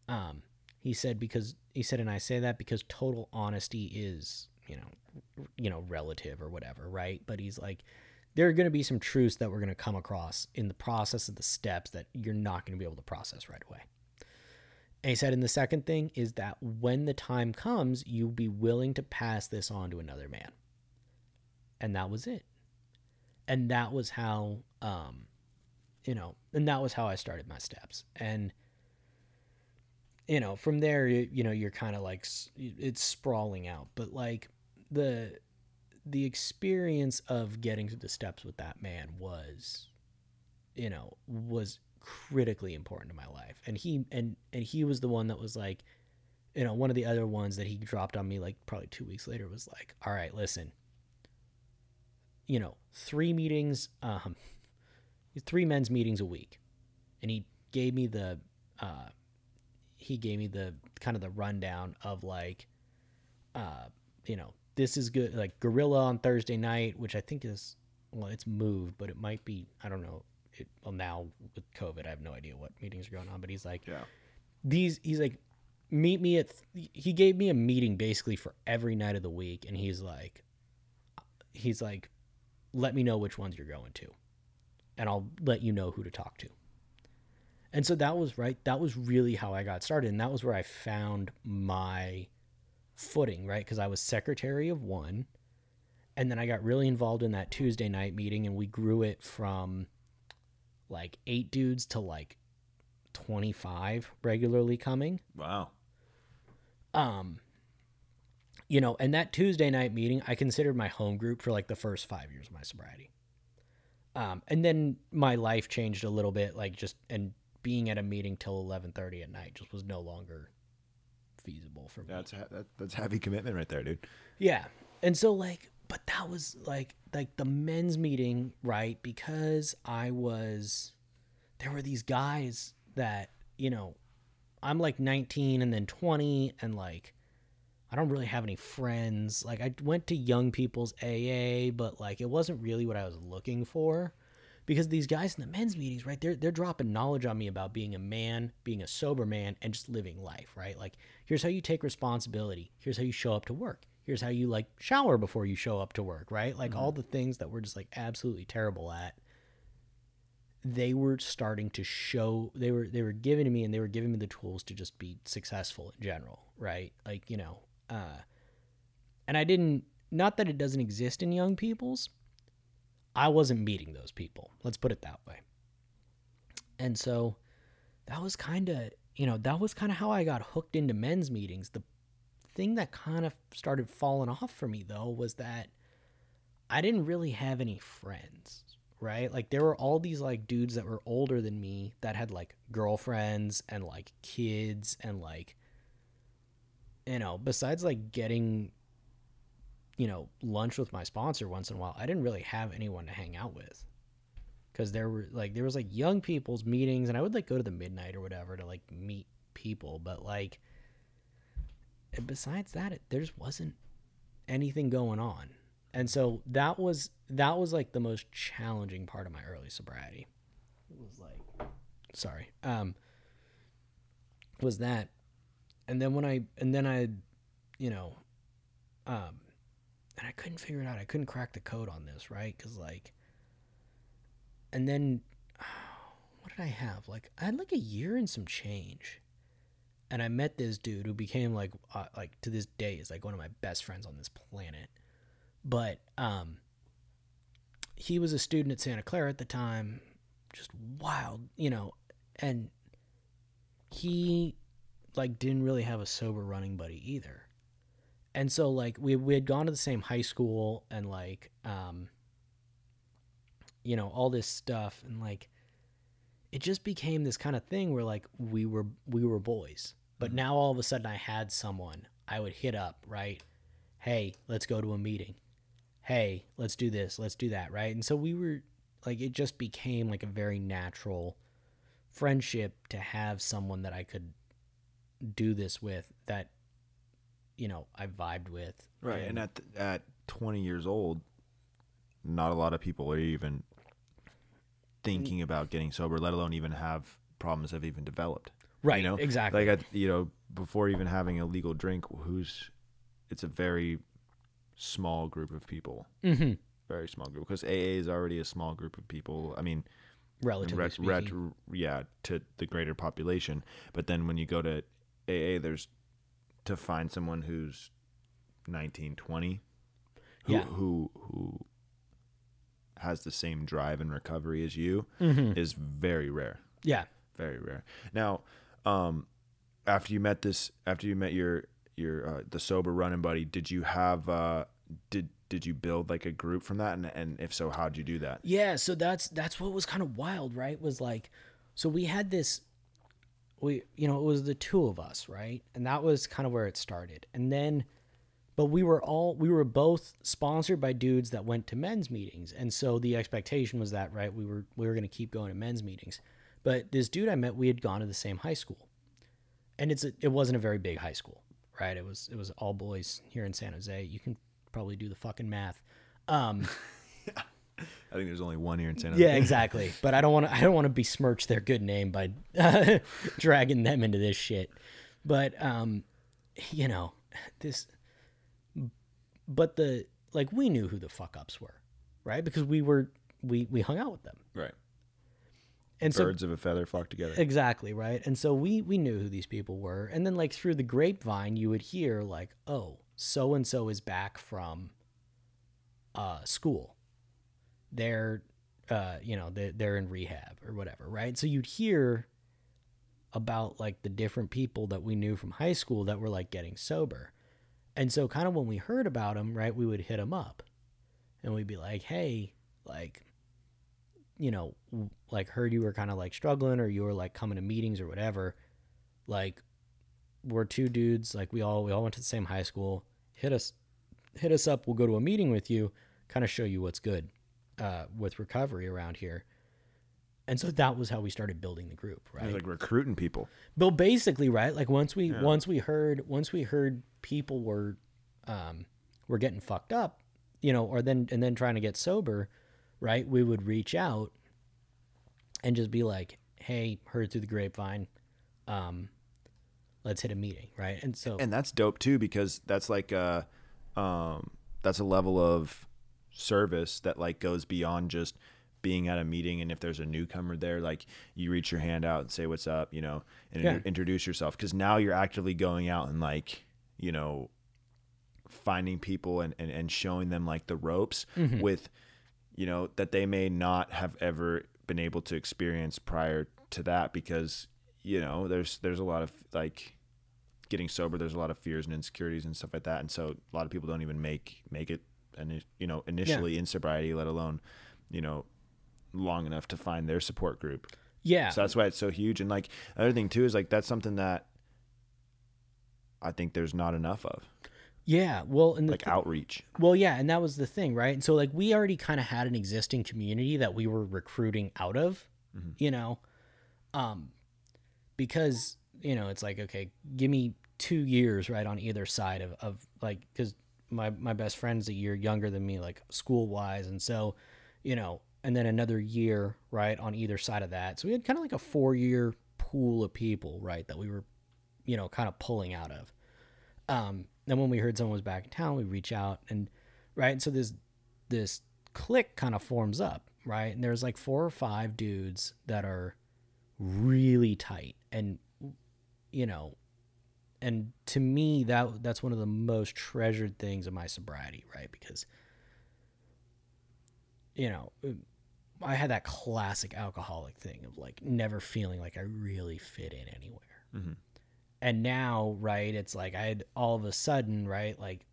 Um he said because he said and I say that because total honesty is, you know, you know, relative or whatever, right? But he's like there are going to be some truths that we're going to come across in the process of the steps that you're not going to be able to process right away. And he said, and the second thing is that when the time comes, you'll be willing to pass this on to another man. And that was it. And that was how, um, you know, and that was how I started my steps. And, you know, from there, you, you know, you're kind of like, it's sprawling out. But like the, the experience of getting through the steps with that man was, you know, was critically important to my life. And he and and he was the one that was like, you know, one of the other ones that he dropped on me like probably 2 weeks later was like, "All right, listen. You know, three meetings um three men's meetings a week." And he gave me the uh he gave me the kind of the rundown of like uh you know, this is good like Gorilla on Thursday night, which I think is well, it's moved, but it might be I don't know. It, well, now with COVID, I have no idea what meetings are going on. But he's like, Yeah. these. He's like, meet me at. Th- he gave me a meeting basically for every night of the week, and he's like, he's like, let me know which ones you're going to, and I'll let you know who to talk to. And so that was right. That was really how I got started, and that was where I found my footing, right? Because I was secretary of one, and then I got really involved in that Tuesday night meeting, and we grew it from like eight dudes to like 25 regularly coming. Wow. Um, you know, and that Tuesday night meeting, I considered my home group for like the first five years of my sobriety. Um, and then my life changed a little bit, like just and being at a meeting till 11:30 at night just was no longer feasible for me. That's that, that's heavy commitment right there, dude. Yeah. And so like but that was like like the men's meeting, right? Because I was there were these guys that, you know, I'm like 19 and then 20 and like I don't really have any friends. Like I went to young people's AA, but like it wasn't really what I was looking for because these guys in the men's meetings, right? They're they're dropping knowledge on me about being a man, being a sober man, and just living life, right? Like here's how you take responsibility. Here's how you show up to work. Here's how you like shower before you show up to work, right? Like all mm-hmm. the things that we're just like absolutely terrible at. They were starting to show they were they were giving to me and they were giving me the tools to just be successful in general, right? Like, you know, uh and I didn't not that it doesn't exist in young people's, I wasn't meeting those people. Let's put it that way. And so that was kind of, you know, that was kind of how I got hooked into men's meetings. The thing that kind of started falling off for me though was that I didn't really have any friends, right? Like there were all these like dudes that were older than me that had like girlfriends and like kids and like you know, besides like getting you know, lunch with my sponsor once in a while, I didn't really have anyone to hang out with. Cause there were like there was like young people's meetings and I would like go to the midnight or whatever to like meet people, but like besides that, it, there just wasn't anything going on. And so that was that was like the most challenging part of my early sobriety. It was like sorry. Um was that and then when I and then I you know um and I couldn't figure it out. I couldn't crack the code on this, right? Cuz like and then what did I have? Like I had like a year and some change. And I met this dude who became like uh, like to this day is like one of my best friends on this planet. But um he was a student at Santa Clara at the time, just wild, you know, and he like didn't really have a sober running buddy either. And so like we we had gone to the same high school and like um you know, all this stuff and like it just became this kind of thing where like we were we were boys. But now all of a sudden I had someone I would hit up, right? Hey, let's go to a meeting. Hey, let's do this, let's do that, right? And so we were like it just became like a very natural friendship to have someone that I could do this with that you know I vibed with. Right. And at th- at 20 years old, not a lot of people are even thinking about getting sober, let alone even have problems have even developed. right, You know, exactly. like I, you know, before even having a legal drink, who's it's a very small group of people, hmm very small group because AA is already a small group of people. I mean, Relatively ret- speaking. ret- yeah, to the greater population. But then when you go to AA, there's to find someone who's 19, 20, who Yeah. who who has the same drive and recovery as you Mhm. is very rare, yeah. very rare. Now, um, after you met this, after you met your your uh, the sober running buddy, did you have uh, did did you build like a group from that, and and if so, how'd you do that? Yeah, so that's that's what was kind of wild, right? Was like so we had this we you know, it was the two of us, right? And that was kind of where it started. And then but we were all we were both sponsored by dudes that went to men's meetings. And so the expectation was that, right, we were we were going to keep going to men's meetings. But this dude I met, we had gone to the same high school. And it's a, it wasn't a very big high school, right? It was it was all boys here in San Jose. You can probably do the fucking math. Um I think there's only one here in San Jose. yeah, exactly. But I don't want to. I don't want to besmirch their good name by dragging them into this shit. But um, you know, this. But the like we knew who the fuck ups were, right? Because we were we we hung out with them, right. and so Birds of a feather flock together. Exactly, right? And so we we knew who these people were. And then like through the grapevine you would hear like, "Oh, so and so is back from uh school. They're uh you know, they they're in rehab or whatever, right? So you'd hear about like the different people that we knew from high school that were like getting sober. And so kind of when we heard about them, right, we would hit them up. And we'd be like, "Hey, like you know, like heard you were kind of like struggling or you were like coming to meetings or whatever, like we're two dudes, like we all we all went to the same high school. Hit us hit us up, we'll go to a meeting with you, kind of show you what's good uh with recovery around here. And so that was how we started building the group, right? like recruiting people. But basically, right? Like once we Yeah. once we heard once we heard people were um were getting fucked up, you know, or then and then trying to get sober, right? We would reach out and just be like, "Hey, heard through the grapevine, um let's hit a meeting," right? And so And that's dope too because that's like a um that's a level of service that like goes beyond just being at a meeting and if there's a newcomer there like you reach your hand out and say what's up, you know, and Yeah. intro- introduce yourself cuz now you're actively going out and like, you know, finding people and, and, and showing them like the ropes Mm-hmm. with you know that they may not have ever been able to experience prior to that because you know there's there's a lot of like getting sober there's a lot of fears and insecurities and stuff like that and so a lot of people don't even make make it and you know initially in sobriety let alone you know long enough to find their support group. Yeah. so that's why it's so huge. And like another thing too is like that's something that i think there's not enough of. Yeah, well, and like outreach. Well, yeah, and that was the thing, right? And so like we already kind of had an existing community that we were recruiting out of, you know, um, because you know it's like okay, give me two years right on either side of of like because my my best friend's a year younger than me, like school wise, and so, you know, and then another year, right, on either side of that. So we had kind of like a four year pool of people, right, that we were, you know, kind of pulling out of. Um, then when we heard someone was back in town, we reach out and right, so this this clique kind of forms up, right, and there's like four or five dudes that are really tight and you know and to me that that's one of the most treasured things of my sobriety right because you know i had that classic alcoholic thing of like never feeling like i really fit in anywhere Mhm. and now right it's like i had all of a sudden right like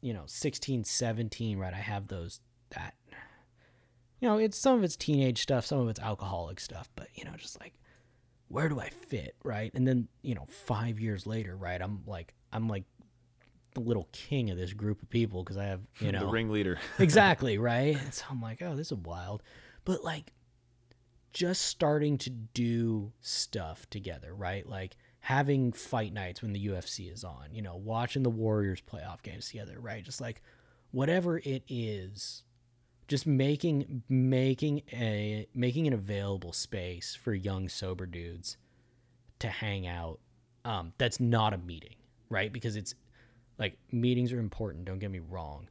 you know 16 17 right i have those that you know it's some of it's teenage stuff some of it's alcoholic stuff but you know just like where do I fit, right? And then, you know, 5 years later, right? I'm like I'm like the little king of this group of people because I have, you know, the ringleader. exactly, right? And so I'm like, oh, this is wild. But like just starting to do stuff together, right? Like having fight nights when the UFC is on, you know, watching the Warriors playoff games together, right? Just like whatever it is, just making making a making an available space for young sober dudes to hang out um that's not a meeting, right? Because it's like meetings are important, don't get me wrong.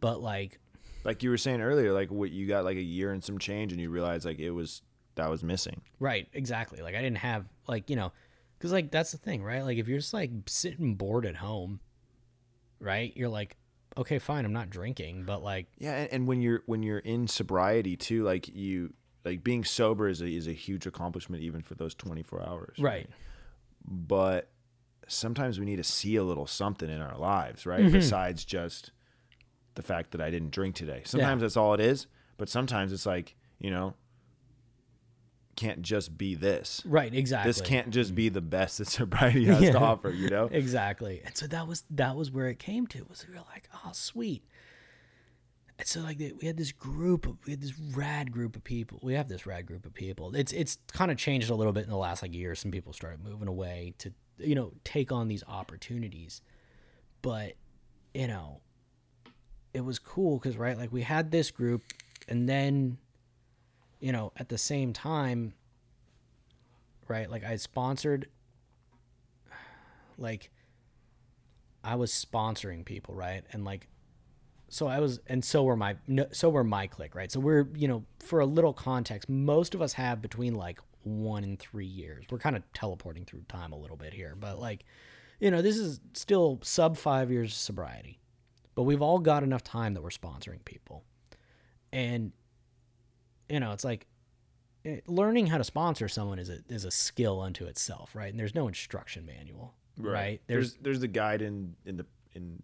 But like like you were saying earlier, like what you got like a year and some change, and you realized like it was that was missing. Right, exactly. Like I didn't have like, you know, cuz like that's the thing, right? Like if you're just like sitting bored at home, right? You're like, okay, fine, I'm not drinking, but like Yeah, and, and when you're when you're in sobriety too, like you like being sober is a is a huge accomplishment even for those 24 hours. right. But sometimes we need to see a little something in our lives, right? Mm-hmm. Besides just the fact that I didn't drink today. Sometimes that's all it is, but sometimes it's like, you know, can't just be this. Right, exactly. This can't just be the best that sobriety has Yeah. to offer, you know? Exactly. And so that was that was where it came to. Was we were like, oh, sweet. And so like we had this group of we had this rad group of people. We have this rad group of people. It's it's kind of changed a little bit in the last like year. Some people started moving away to you know take on these opportunities, but you know, it was cool because right like we had this group, and then you know at the same time, right like I sponsored like I was sponsoring people, right? And like so I was and so were my so were my clique, right? So we're, you know, for a little context, most of us have between like 1 and 3 years. We're kind of teleporting through time a little bit here, but like you know, this is still sub 5 years sobriety. But we've all got enough time that we're sponsoring people. And you know, it's like eh, learning how to sponsor someone is a is a skill unto itself, right? And there's no instruction manual, right? There's there's the guide in in the in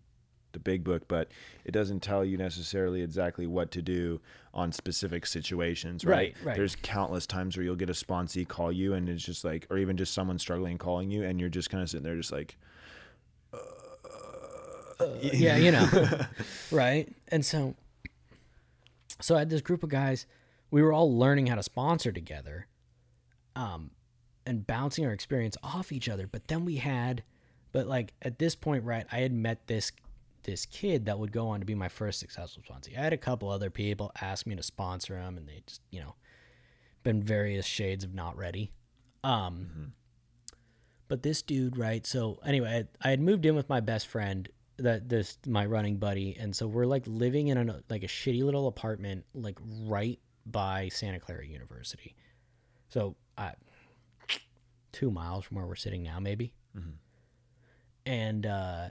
the big book, but it doesn't tell you necessarily exactly what to do on specific situations, right? Right, right. There's countless times where you'll get a sponsee call you and it's just like or even just someone struggling calling you and you're just kind of sitting there just like yeah, you know, right? And so, so I had this group of guys. We were all learning how to sponsor together, um, and bouncing our experience off each other. But then we had, but like at this point, right? I had met this this kid that would go on to be my first successful sponsor. I had a couple other people ask me to sponsor them, and they just you know, been various shades of not ready. Um, but this dude, right? So anyway, I, I had moved in with my best friend, that this my running buddy, and so we're like living in a like a shitty little apartment, like right by Santa Clara University. So uh, two miles from where we're sitting now, maybe. And uh,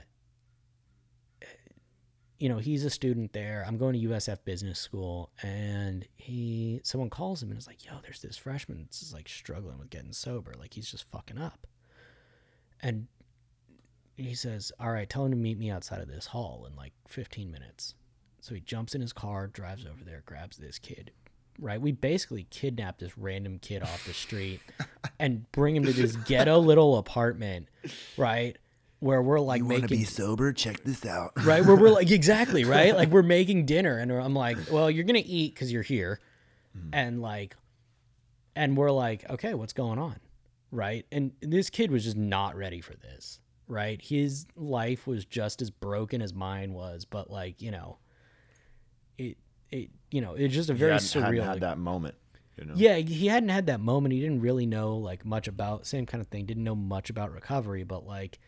you know, he's a student there. I'm going to USF Business School, and he someone calls him and is like, "Yo, there's this freshman that's like struggling with getting sober. Like he's just fucking up." And he says, "All right, tell him to meet me outside of this hall in like 15 minutes." So he jumps in his car, drives over there, grabs this kid. Right, we basically kidnapped this random kid off the street and bring him to this ghetto little apartment, right, where we're like making sober? Check this out. right? Where we're like exactly right? Like we're making dinner and i'm like well you're gonna eat because you're here. Hmm. And like and we're like okay what's going on? Right? And this kid was just not ready for this right? His life was just as broken as mine was, but like, you know, it it you know, it's just a very hadn't, hadn't surreal had like- that moment. You know? yeah, he hadn't had that moment. He didn't really know like much about same kind of thing. Didn't know much about recovery, but like,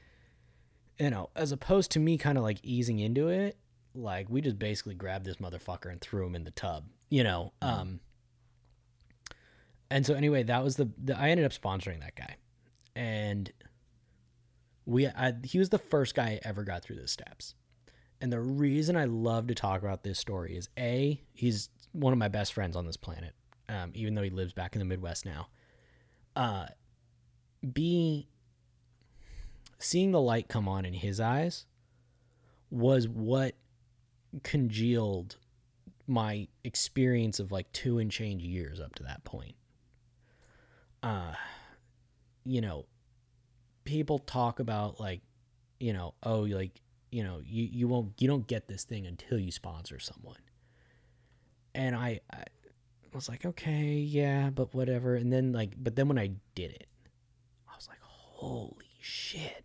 you know, as opposed to me kind of like easing into it, like we just basically grabbed this motherfucker and threw him in the tub, you know. Um. And so anyway, that was the, the I ended up sponsoring that guy, and we I, he was the first guy I ever got through the steps. And the reason I love to talk about this story is a he's one of my best friends on this planet um, even though he lives back in the Midwest now. Uh, B, seeing the light come on in his eyes was what congealed my experience of like two and change years up to that point. Uh, you know, people talk about like, you know, oh, like, you know, you, you won't, you don't get this thing until you sponsor someone. And I, I was like, okay, yeah, but whatever. And then like, but then when I did it, I was like, holy shit.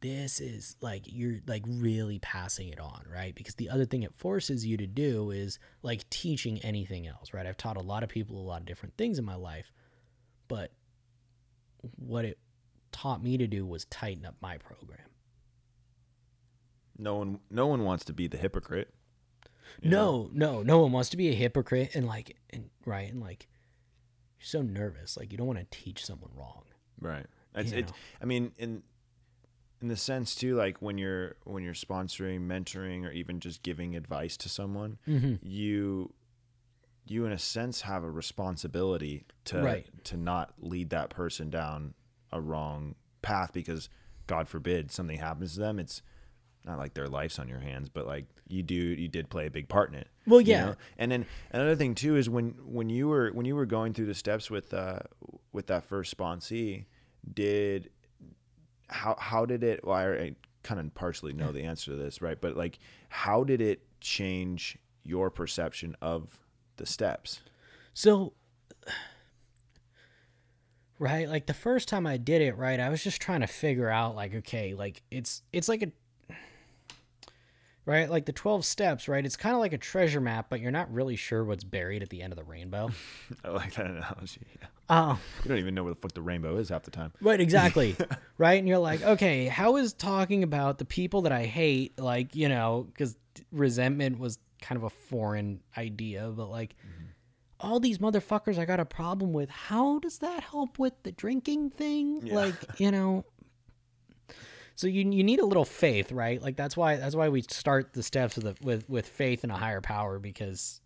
This is like you're like really passing it on, right? Because the other thing it forces you to do is like teaching anything else, right? I've taught a lot of people a lot of different things in my life, but what it taught me to do was tighten up my program. No one, no one wants to be the hypocrite. you know? No, no, no one wants to be a hypocrite and like, and right, and like, you're so nervous, like you don't want to teach someone wrong. Right. It's, You it. I mean, in in the sense too, like when you're when you're sponsoring, mentoring, or even just giving advice to someone, Mm-hmm. you you in a sense have a responsibility to Right. to not lead that person down a wrong path because God forbid something happens to them. It's not like their life's on your hands, but like you do, you did play a big part in it. Well, you yeah. know? And then another thing too is when when you were when you were going through the steps with uh with that first sponsee, did how how did it? Well, I, I kind of partially know the answer to this, right? But like, how did it change your perception of the steps? So, right, like the first time I did it, right, I was just trying to figure out, like, okay, like it's it's like a right, like the twelve steps, right? It's kind of like a treasure map, but you're not really sure what's buried at the end of the rainbow. I like that analogy. Yeah. Oh, You don't even know where the fuck the rainbow is half the time. Right, exactly. right? And you're like, okay, how is talking about the people that I hate, like, you know, because resentment was kind of a foreign idea, but like, mm-hmm. all these motherfuckers I got a problem with, how does that help with the drinking thing? Yeah. Like, you know. So you you need a little faith, right? Like that's why that's why we start the steps with a, with with faith in a higher power because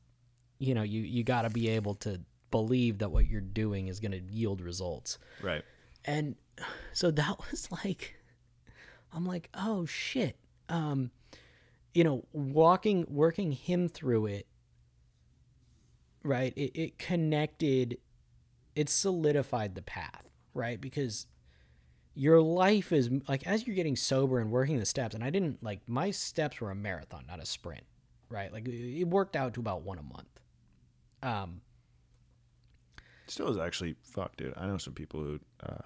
you know, you you got to be able to believe that what you're doing is going to yield results. Right. And so that was like I'm like, "Oh shit." Um you know, walking working him through it right? It it connected it solidified the path, right? Because your life is like as you're getting sober and working the steps and I didn't like my steps were a marathon, not a sprint, right? Like it worked out to about one a month. Um Still is actually fuck, dude. I know some people who, uh,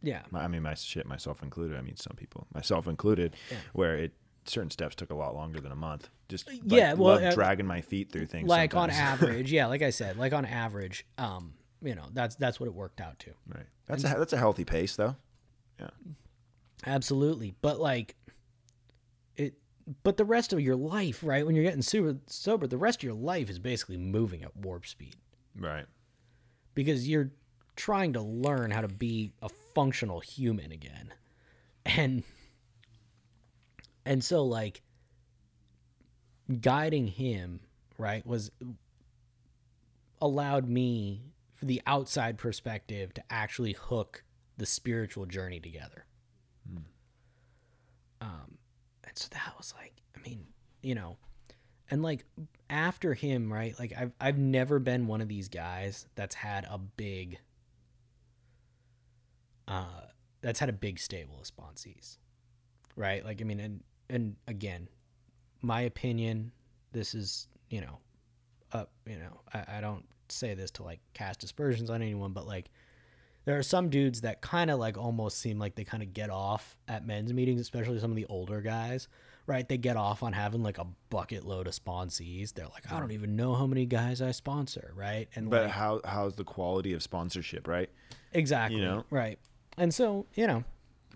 yeah. my, I mean, my shit, myself included. I mean, some people, myself included, Yeah. where it certain steps took a lot longer than a month. Just like, Yeah, well, love uh, dragging my feet through things. like on average yeah like i said like on average um you know that's that's what it worked out to right. That's a that's a healthy pace, though. Yeah. absolutely but like it but the rest of your life right when you're getting super sober the rest of your life is basically moving at warp speed Right. because you're trying to learn how to be a functional human again and and so like guiding him right was allowed me for the outside perspective to actually hook the spiritual journey together. Um and so that was like i mean you know and like after him right like i've i've never been one of these guys that's had a big uh that's had a big stable of sponsees right? Like i mean and and again my opinion this is you know uh you know i, I don't say this to like cast aspersions on anyone but like there are some dudes that kind of like almost seem like they kind of get off at men's meetings, especially some of the older guys, right? They get off on having like a bucket load of sponsees. They're like, I don't even know how many guys I sponsor, right? And But like, how how's the quality of sponsorship, right? exactly, know? right? And so you know,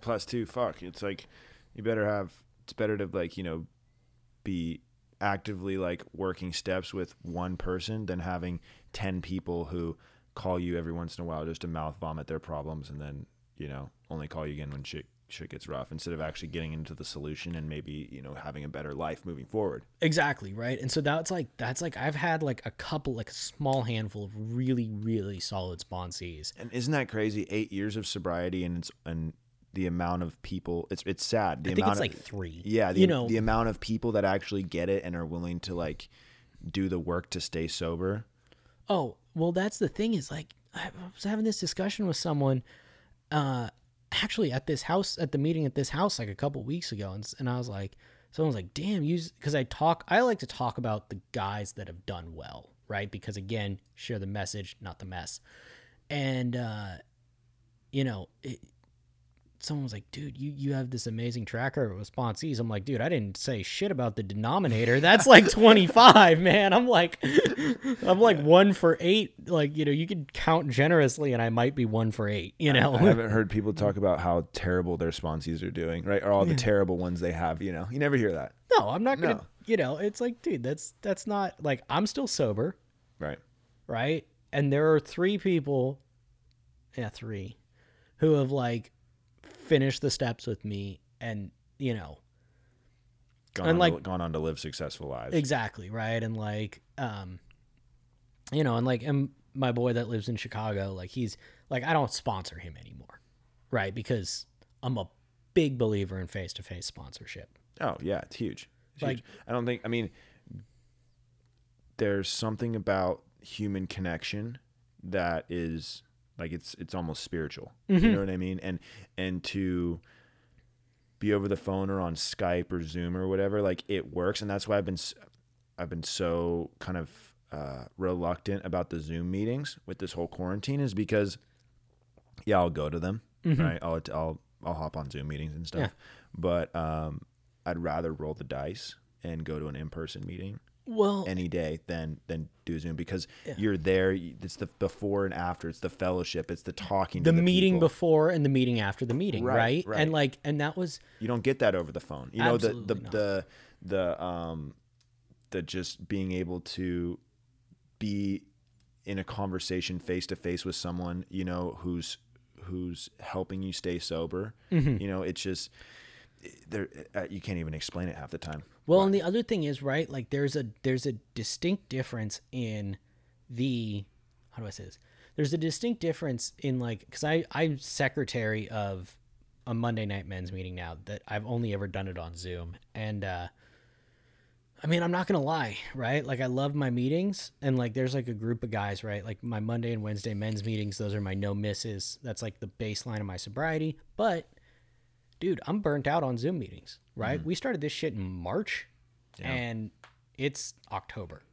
Plus two, fuck. It's like you better have it's better to like, you know, be actively like working steps with one person than having 10 people who call you every once in a while just to mouth vomit their problems and then, you know, only call you again when shit shit gets rough instead of actually getting into the solution and maybe, you know, having a better life moving forward. Exactly, right? And so that's like that's like I've had like a couple like a small handful of really really solid sponsees. And isn't that crazy? 8 years of sobriety and it's and the amount of people it's it's sad. The I think amount it's of, like 3. Yeah, the, you know, the amount of people that actually get it and are willing to like do the work to stay sober. Oh, well, that's the thing is like I was having this discussion with someone, uh, actually at this house at the meeting at this house like a couple weeks ago, and, and I was like, someone's like, damn, you, because I talk, I like to talk about the guys that have done well, right? Because again, share the message, not the mess, and uh, you know, it, someone was like, dude, you, you have this amazing tracker of sponsees. I'm like, dude, I didn't say shit about the denominator. That's like 25, man. I'm like, I'm like one for eight. Like, you know, you can count generously and I might be one for eight, you know? I haven't heard people talk about how terrible their sponsees are doing, right? Or all the terrible ones they have, you know. You never hear that. no, I'm not going to, No. you know, it's like, dude, that's, that's not like, I'm still sober, Right. right? And there are three people, yeah, three, who have like finished the steps with me and, you know, Gone, And, on like- to, gone on to live successful lives. Exactly, right? And like um you know, and like and my boy that lives in Chicago, like he's like I don't sponsor him anymore. Right? Because I'm a big believer in face-to-face sponsorship. Oh yeah, it's huge. It's Like- huge. I don't think. I mean, there's something about human connection that is like it's it's almost spiritual. You know what I mean? And and to be over the phone or on Skype or Zoom or whatever, like it works, and that's why I've been I've been so kind of uh, reluctant about the Zoom meetings with this whole quarantine is because yeah, I'll go to them, right? I'll I'll I'll hop on Zoom meetings and stuff, Yeah. but um, I'd rather roll the dice and go to an in person meeting Well, any day than than do Zoom because you're there. It's the before and after. It's the fellowship. It's the talking. the, the meeting people. before and the meeting after the meeting, Right, right? right. And like and that was You don't get that over the phone. You know the the not. the the um the just being able to be in a conversation face to face with someone you know who's who's helping you stay sober. Mm-hmm. You know, it's just there. Uh, you can't even explain it half the time. Well, and the other thing is, right? Like there's a there's a distinct difference in the how do I say this? There's a distinct difference in like because I I'm secretary of a Monday night men's meeting now that I've only ever done it on Zoom, and uh, I mean I'm not gonna lie, right? Like I love my meetings, and like there's like a group of guys, right? Like my Monday and Wednesday men's meetings, those are my no misses. That's like the baseline of my sobriety, but dude, I'm burnt out on Zoom meetings, right? Mm. We started this shit in March and it's October.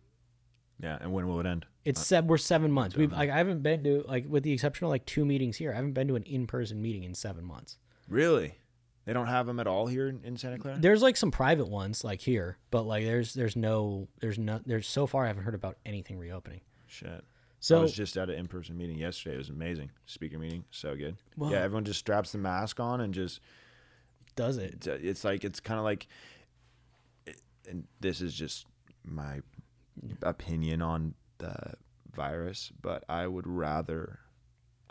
Yeah, and when will it end? It's uh, seven, we're seven months. We've like I haven't been to like with the exception of like two meetings here. I haven't been to an in person meeting in seven months. Really? They don't have them at all here in, in Santa Clara. There's like some private ones like here, but like there's there's no there's no there's so far I haven't heard about anything reopening. Shit. So I was just at an in-person meeting yesterday. It was amazing. Speaker meeting, so good. Wow. Yeah, everyone just straps the mask on and just does it? it's, it's like it's kind of like and this is just my opinion on the virus but i would rather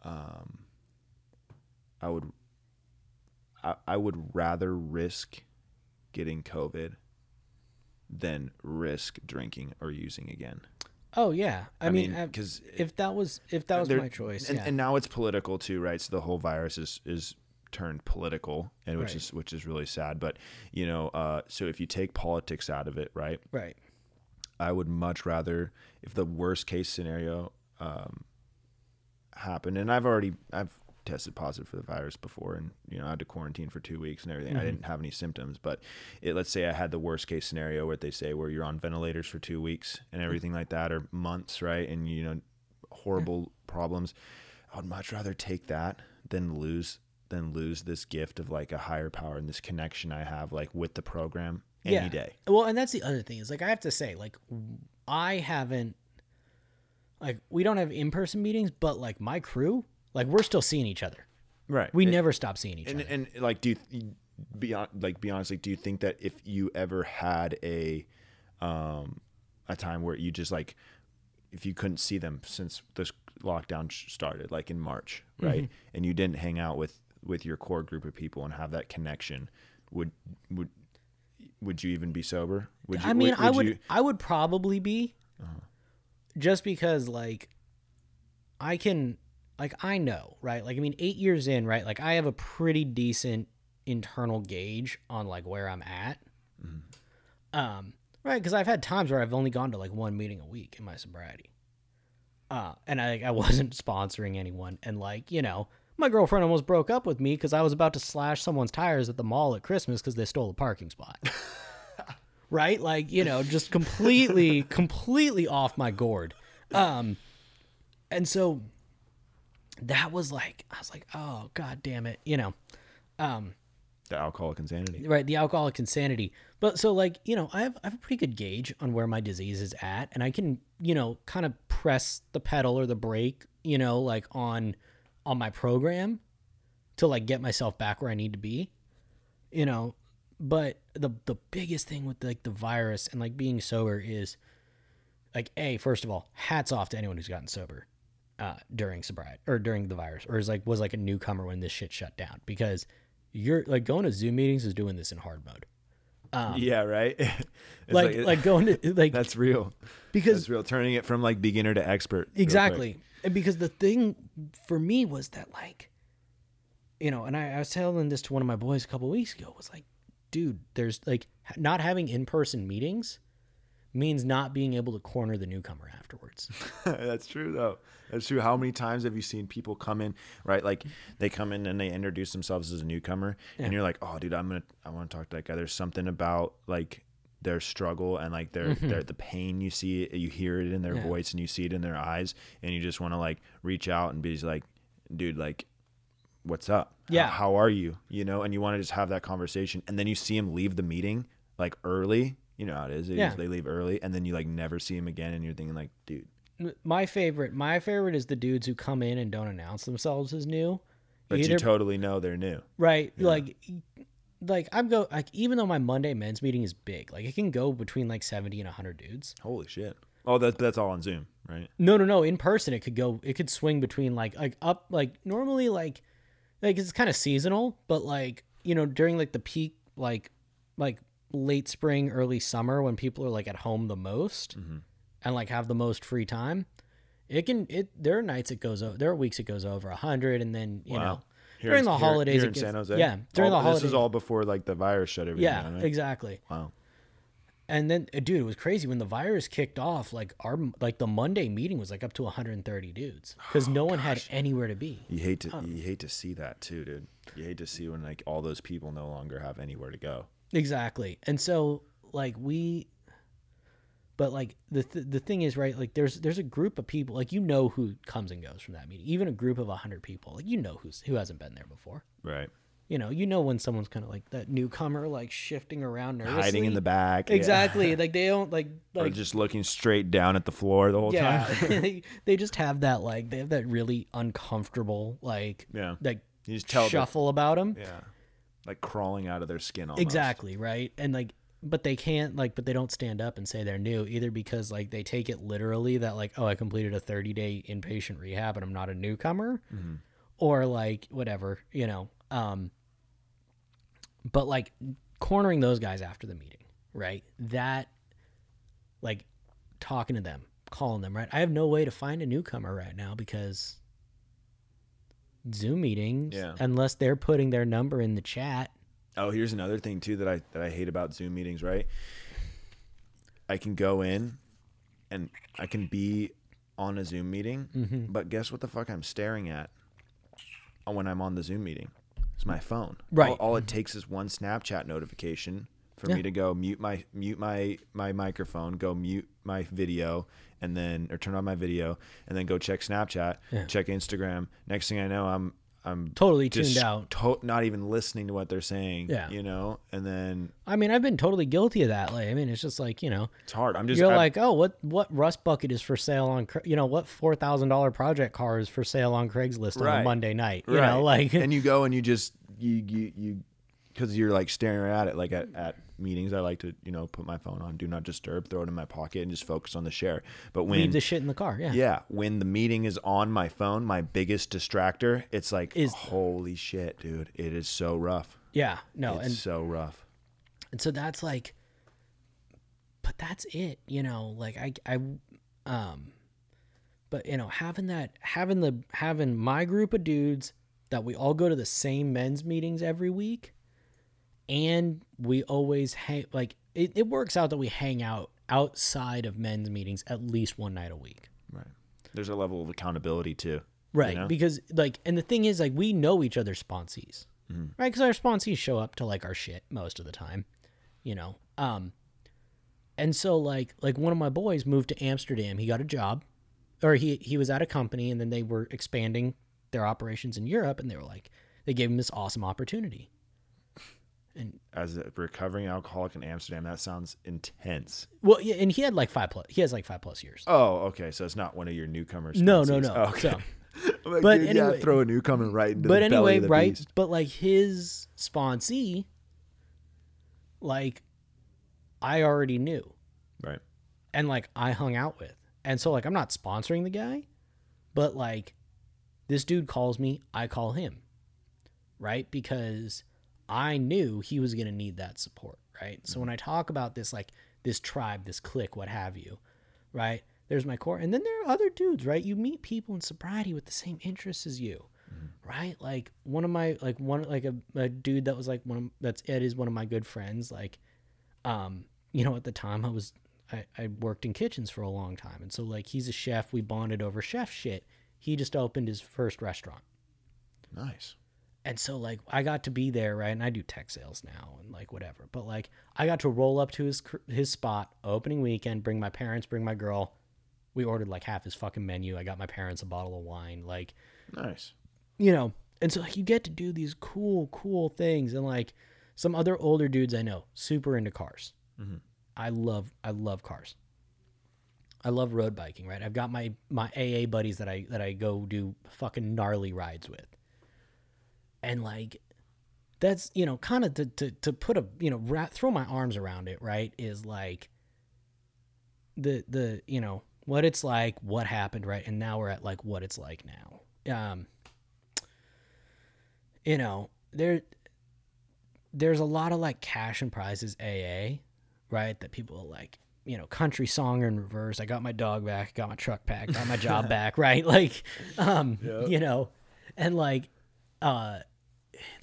um i would I, I would rather risk getting covid than risk drinking or using again Oh yeah. I, I mean, mean, 'cause if that was if that was my choice, and, yeah. and now it's political too right so the whole virus is is turned political and which Right. is which is really sad but you know uh so if you take politics out of it right? Right. i would much rather if the worst case scenario um happened and i've already i've tested positive for the virus before and you know i had to quarantine for two weeks and everything. I didn't have any symptoms but it, let's say i had the worst case scenario where they say where you're on ventilators for two weeks and everything like that or months right and you know horrible problems I'd much rather take that than lose than lose this gift of like a higher power and this connection I have like with the program any yeah. day. Well, and that's the other thing is like I have to say, like I haven't like we don't have in person meetings, but like my crew, like we're still seeing each other. Right. We and, never stop seeing each and, other. and and like do you be hon- like be honest like do you think that if you ever had a um a time where you just like if you couldn't see them since this lockdown started like in March, right? Mm-hmm. And you didn't hang out with with your core group of people and have that connection, would would would you even be sober? Would you I mean, I would you- I would probably be just because like I can like I know, right? Like I mean 8 years in, right? Like I have a pretty decent internal gauge on like where I'm at. Um right cuz I've had times where I've only gone to like one meeting a week in my sobriety. Uh and I I wasn't sponsoring anyone and like, you know, my girlfriend almost broke up with me cuz I was about to slash someone's tires at the mall at Christmas cuz they stole a parking spot right? Like, you know, just completely, completely off my gourd. Um, and so that was like, I was like, oh, god damn it, you know, um, the alcoholic insanity? right, the alcoholic insanity. But so, like, you know, I have, I have a pretty good gauge on where my disease is at, and I can, you know, kind of press the pedal or the brake, you know, like on, on my program to like get myself back where I need to be, you know, but the the biggest thing with like the virus and like being sober is like a first of all hats off to anyone who's gotten sober uh during sobriety or during the virus or is like was like a newcomer when this shit shut down because you're like going to zoom meetings is doing this in hard mode yeah, right. It's like like, going to like that's real. because That's real. Turning it from like beginner to expert. Exactly. And because the thing for me was that like you know, and I, I was telling this to one of my boys a couple weeks ago was like, dude, there's like not having in person meetings means not being able to corner the newcomer afterwards. That's true though. That's true. How many times have you seen people come in, right? Like they come in and they introduce themselves as a newcomer and you're like, "Oh, dude, I'm going to I want to talk to that guy." There's something about like their struggle and like their their the pain you see it, you hear it in their Mm-hmm. Yeah. voice and you see it in their eyes and you just want to like reach out and be like, "Dude, like what's up? Yeah. How, are you?" You know, and you want to just have that conversation and then you see him leave the meeting like early. You know how it is. They, Yeah. they leave early and then you like never see him again and you're thinking like, "Dude, my favorite, my favorite is the dudes who come in and don't announce themselves as new. but Either- you totally know they're new." right? Like like I'm go like even though my Monday men's meeting is big, like it can go between like 70 and 100 dudes. Holy shit! Oh, that that's all on Zoom, right? No, no, no. In person, it could go. It could swing between like like up like normally like like it's kind of seasonal, but like you know during like the peak like like late spring, early summer when people are like at home the most mm-hmm. and like have the most free time. It can it there are nights it goes over there are weeks it goes over a hundred and then you know Here during in- the holidays here it in gets, San Jose. yeah during All- the holidays This is all before like the virus shut everything yeah down, right? exactly Wow. and then uh, dude it was crazy when the virus kicked off like our like the Monday meeting was like up to 130 dudes because no one had anywhere to be You hate to you hate to see that too, dude. You hate to see when like all those people no longer have anywhere to go. Exactly. And so like we but like the th- the thing is right like there's there's a group of people like you know who comes and goes from that meeting. Even a group of 100 people. Like you know who's who hasn't been there before. Right. You know, you know when someone's kind of like that newcomer like shifting around nervously. Hiding in the back. yeah. Exactly. Like they don't like Or like just looking straight down at the floor the whole yeah. time. they, they just have that like they have that really uncomfortable like Yeah. like You just tell shuffle about them. Yeah. Like crawling out of their skin almost. Exactly, right? And like but they can't like but they don't stand up and say they're new either because like they take it literally that like oh I completed a 30-day inpatient rehab and I'm not a newcomer or like whatever, you know. Um but like cornering those guys after the meeting, right? That like talking to them, calling them, right? I have no way to find a newcomer right now because Zoom meetings Yeah. unless they're putting their number in the chat Oh, here's another thing too that I that I hate about Zoom meetings, right? I can go in and I can be on a Zoom meeting, Mm-hmm. but guess what the fuck I'm staring at when I'm on the Zoom meeting? It's my phone. Right. All, all it takes is one Snapchat notification for Yeah. me to go mute my mute my my microphone, go mute my video, and then or turn on my video, and then go check Snapchat, Yeah. check Instagram. Next thing I know, I'm I'm Totally just tuned out. to- not even listening to what they're saying. Yeah. you know, and then I mean, I've been totally guilty of that. Like, I mean, it's just like you know, it's hard. I'm just you're I- like, oh, what what rust bucket is for sale on, you know, what four thousand dollar project car is for sale on Craigslist on a Monday night. You right. know, like and you go and you just you you you because you're like staring at it like at, at meetings i like to you know put my phone on do not disturb throw it in my pocket and just focus on the share but when leave the shit in the car. Yeah. yeah when the meeting is on my phone my biggest distractor it's like Is- holy shit dude it is so rough Yeah. No, it's and so rough and so that's like but that's it you know like i i um but you know having that having the having my group of dudes that we all go to the same men's meetings every week and we always hang like it, it works out that we hang out outside of men's meetings at least one night a week. Right. There's a level of accountability too right know? because like and the thing is like we know each other's sponsees Mm-hmm. right? Because our sponsees show up to like our shit most of the time you know? Um and so like like one of my boys moved to amsterdam. He got a job or he he was at a company and then they were expanding their operations in europe and they were like they gave him this awesome opportunity and as a recovering alcoholic in amsterdam that sounds intense. Well yeah, and he had like five plus he has like five plus years. Oh okay so it's not one of your newcomers no no no. Okay. So like, But dude, yeah, anyway- throw a newcomer right into but the belly anyway, of the right? beast. But like his sponsee, like I already knew, right. And like I hung out with, and so like I'm not sponsoring the guy, but like this dude calls me, I call him, right? Because I knew he was gonna need that support, right? So when I talk about this, like this tribe, this clique, what have you, right? There's my core, and then there are other dudes, right? You meet people in sobriety with the same interests as you, right? Like one of my like one like a, a dude that was like one of that's Ed is one of my good friends. Like, um, you know, at the time I was I, I worked in kitchens for a long time, and so like he's a chef. We bonded over chef shit. He just opened his first restaurant. nice And so like I got to be there, right? And I do tech sales now and like whatever. But like I got to roll up to his his spot opening weekend, bring my parents, bring my girl. We ordered like half his fucking menu. I got my parents a bottle of wine, like nice you know. And so like, you get to do these cool, cool things. And like some other older dudes I know, super into cars. Mm-hmm. I love I love cars. I love road biking, right? I've got my my AA buddies that I that I go do fucking gnarly rides with. And like that's, you know, kind of to, to to put a, you know, ra- throw my arms around it, right? Is like the the, you know, what it's like, what happened, right? And now we're at like what it's like now. Um you know, there there's a lot of like cash and prizes AA, right? That people like, you know, country song in reverse. I got my dog back, got my truck back, got my job back, right? Like, um, you know, and like, uh,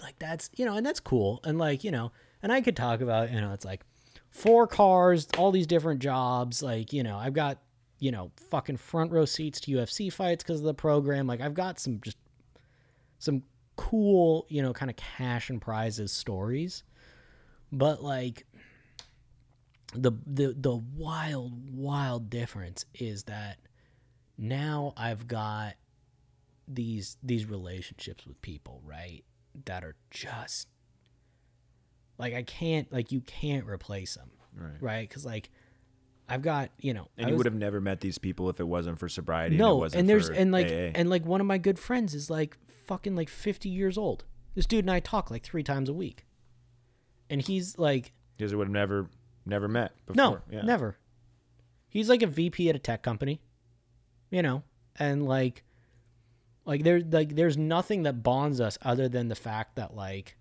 like that's you know, and that's cool, and like you know, and I could talk about you know, it's like four cars, all these different jobs, like you know, I've got you know, fucking front row seats to UFC fights because of the program. Like, I've got some just some cool, you know, kind of cash and prizes stories. But like the the the wild wild difference is that now I've got these these relationships with people, right? That are just like I can't like you can't replace them, right right? Cuz like I've got, you know, and I you was- would have never met these people if it wasn't for sobriety and, it no, wasn't and there's and like AA. and like one of my good friends is like fucking like 50 years old. This dude and I talk like 3 times a week. And he's like because would have never never met before no, yeah. never. He's like a VP at a tech company. You know, and like like there like there's nothing that bonds us other than the fact that like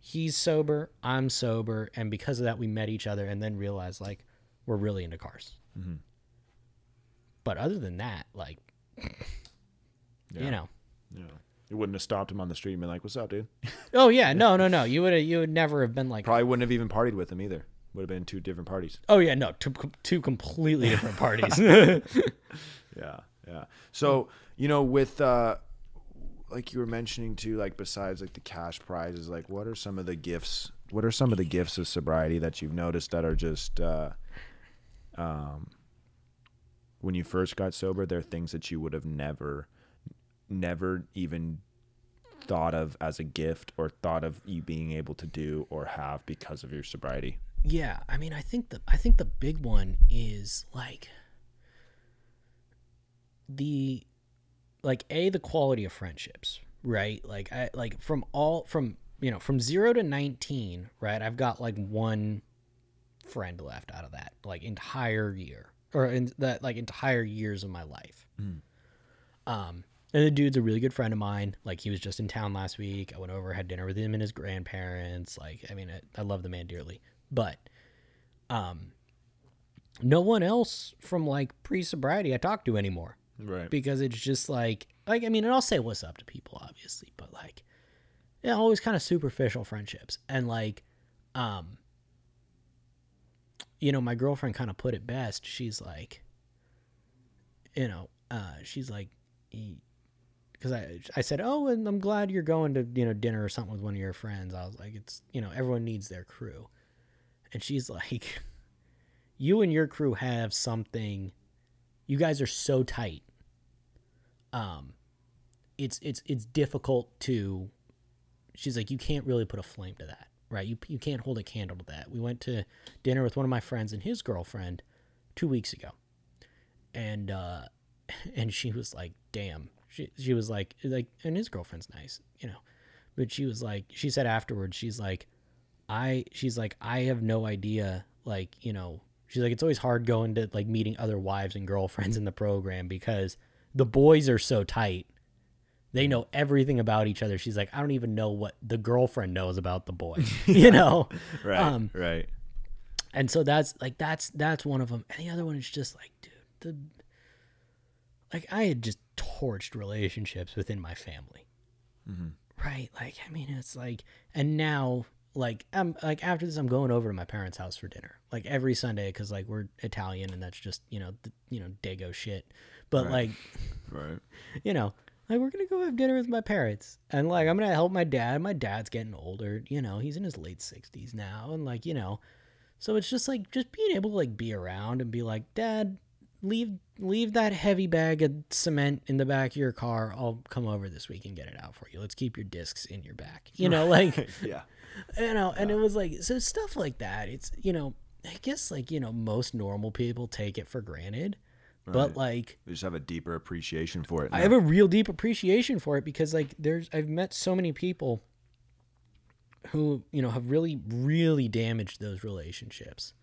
he's sober, I'm sober, and because of that we met each other and then realized like we're really into cars. Mm-hmm. But other than that, like Yeah. you know, yeah you wouldn't have stopped him on the street and been like what's up dude Oh yeah, no, no, no. You would you would never have been like, probably wouldn't have even partied with him either would have been two different parties oh yeah, no, two two completely different parties. Yeah, yeah. So you know, with uh, like you were mentioning too, like besides like the cash prizes, like what are some of the gifts what are some of the gifts of sobriety that you've noticed that are just uh, um, when you first got sober there are things that you would have never never even thought of as a gift or thought of you being able to do or have because of your sobriety Yeah, I mean, I think the I think the big one is like the like a the quality of friendships, right? Like I like from all from you know from zero to nineteen, right? I've got like one friend left out of that like entire year or in that like entire years of my life. Um, and the dude's a really good friend of mine. Like he was just in town last week. I went over, had dinner with him and his grandparents. Like, I mean, I, I love the man dearly, but, um, no one else from like pre sobriety I talk to anymore right because it's just like, like, I mean, and I'll say what's up to people, obviously, but like, yeah, always kind of superficial friendships. And like, um, you know, my girlfriend kind of put it best. She's like, you know, uh, she's like, because I I said, oh, and I'm glad you're going to you know dinner or something with one of your friends. I was like, it's you know everyone needs their crew, and she's like, you and your crew have something. You guys are so tight. Um, it's it's it's difficult to. She's like, you can't really put a flame to that, right? You you can't hold a candle to that. We went to dinner with one of my friends and his girlfriend two weeks ago, and uh, and she was like, "Damn." She she was like like and his girlfriend's nice, you know. But she was like she said afterwards, she's like I she's like I have no idea like, you know, she's like it's always hard going to like meeting other wives and girlfriends in the program because the boys are so tight. They know everything about each other. She's like, I don't even know what the girlfriend knows about the boy, you know. right Um, right. and so that's like that's that's one of them. And the other one is just like dude the like i had just torched relationships within my family. Right? Like i mean it's like and now like i'm like after this i'm going over to my parents house for dinner like every sunday because like we're italian and that's just you know the, you know dago shit but Right. like right you know, like we're gonna go have dinner with my parents, and like I'm gonna help my dad. My dad's getting older, you know, he's in his late sixties now, and like you know, so it's just like just being able to like be around and be like, Dad, leave leave that heavy bag of cement in the back of your car. I'll come over this week and get it out for you. Let's keep your discs in your back, you know, like yeah you know, and it was like so stuff like that. It's you know, I guess like you know most normal people take it for granted, but like we just have a deeper appreciation for it I have a real deep appreciation for it because like there's I've met so many people who, you know, have really really damaged those relationships.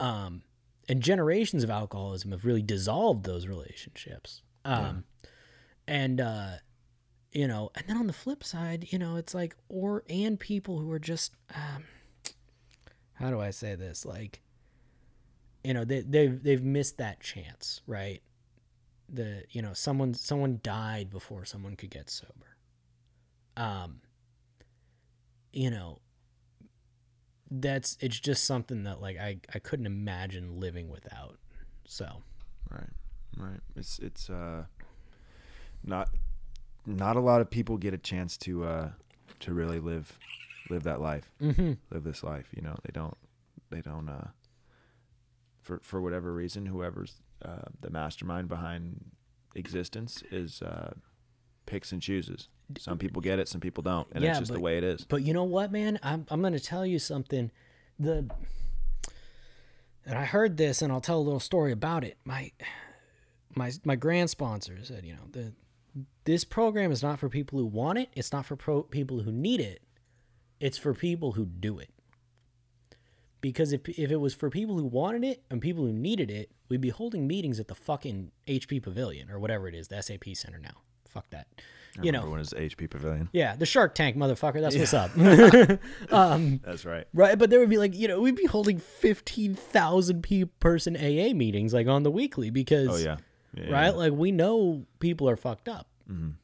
Um and generations of alcoholism have really dissolved those relationships. Um and uh you know, and then on the flip side, you know, it's like or and people who are just um how do I say this? Like you know, they they've they've missed that chance, right? the you know someone someone died before someone could get sober um you know that's it's just something that like i i couldn't imagine living without so Right, right. It's it's uh not not a lot of people get a chance to uh to really live live that life, mm-hmm. live this life. You know, they don't they don't uh for for whatever reason, whoever's uh, the mastermind behind existence is uh picks and chooses. Some people get it, some people don't, and Yeah, it's just the way it is. But you know what, man? I'm I'm gonna tell you something. The and I heard this, and I'll tell a little story about it. My my my grand sponsor said, you know, the this program is not for people who want it. It's not for pro- people who need it. It's for people who do it. Because if if it was for people who wanted it and people who needed it, we'd be holding meetings at the fucking HP Pavilion or whatever it is, the SAP Center now. Fuck that. You know, when the HP Pavilion. yeah, the Shark Tank, motherfucker. That's what's up. um, That's right. right, but there would be like, you know, we'd be holding fifteen thousand pe- person AA meetings like on the weekly because, Oh yeah. yeah right, yeah. like we know people are fucked up, Mhm.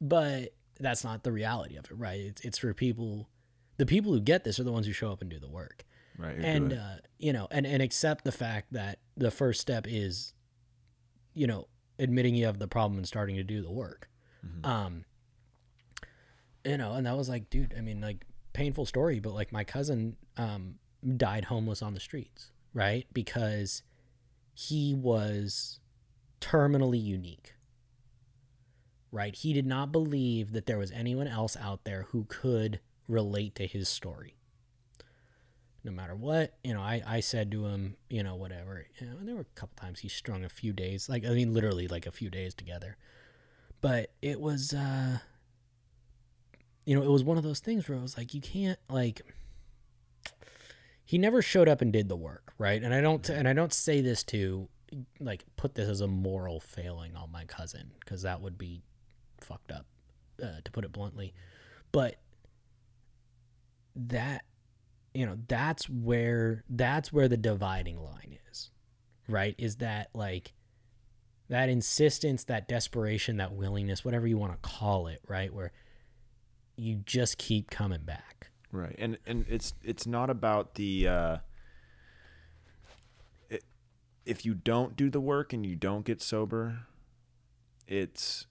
but that's not the reality of it, right? It's it's for people. The people who get this are the ones who show up and do the work, Right. and uh, you know, and and accept the fact that the first step is, you know, admitting you have the problem and starting to do the work. Mhm. Um, you know, and that was like, dude, I mean, like painful story, but like my cousin um, died homeless on the streets, right? Because he was terminally unique, right? He did not believe that there was anyone else out there who could relate to his story. No matter what, you know, I, I said to him, you know, whatever. You know, and there were a couple times he strung a few days, like, I mean, literally like a few days together. But it was, uh, you know, it was one of those things where it was like, you can't, like, he never showed up and did the work, right? And I don't, and I don't say this to, like, put this as a moral failing on my cousin, because that would be fucked up, uh, to put it bluntly. But that you know that's where that's where the dividing line is right is that like that insistence that desperation that willingness whatever you want to call it right where you just keep coming back Right. And and it's it's not about the uh it, if you don't do the work and you don't get sober, it's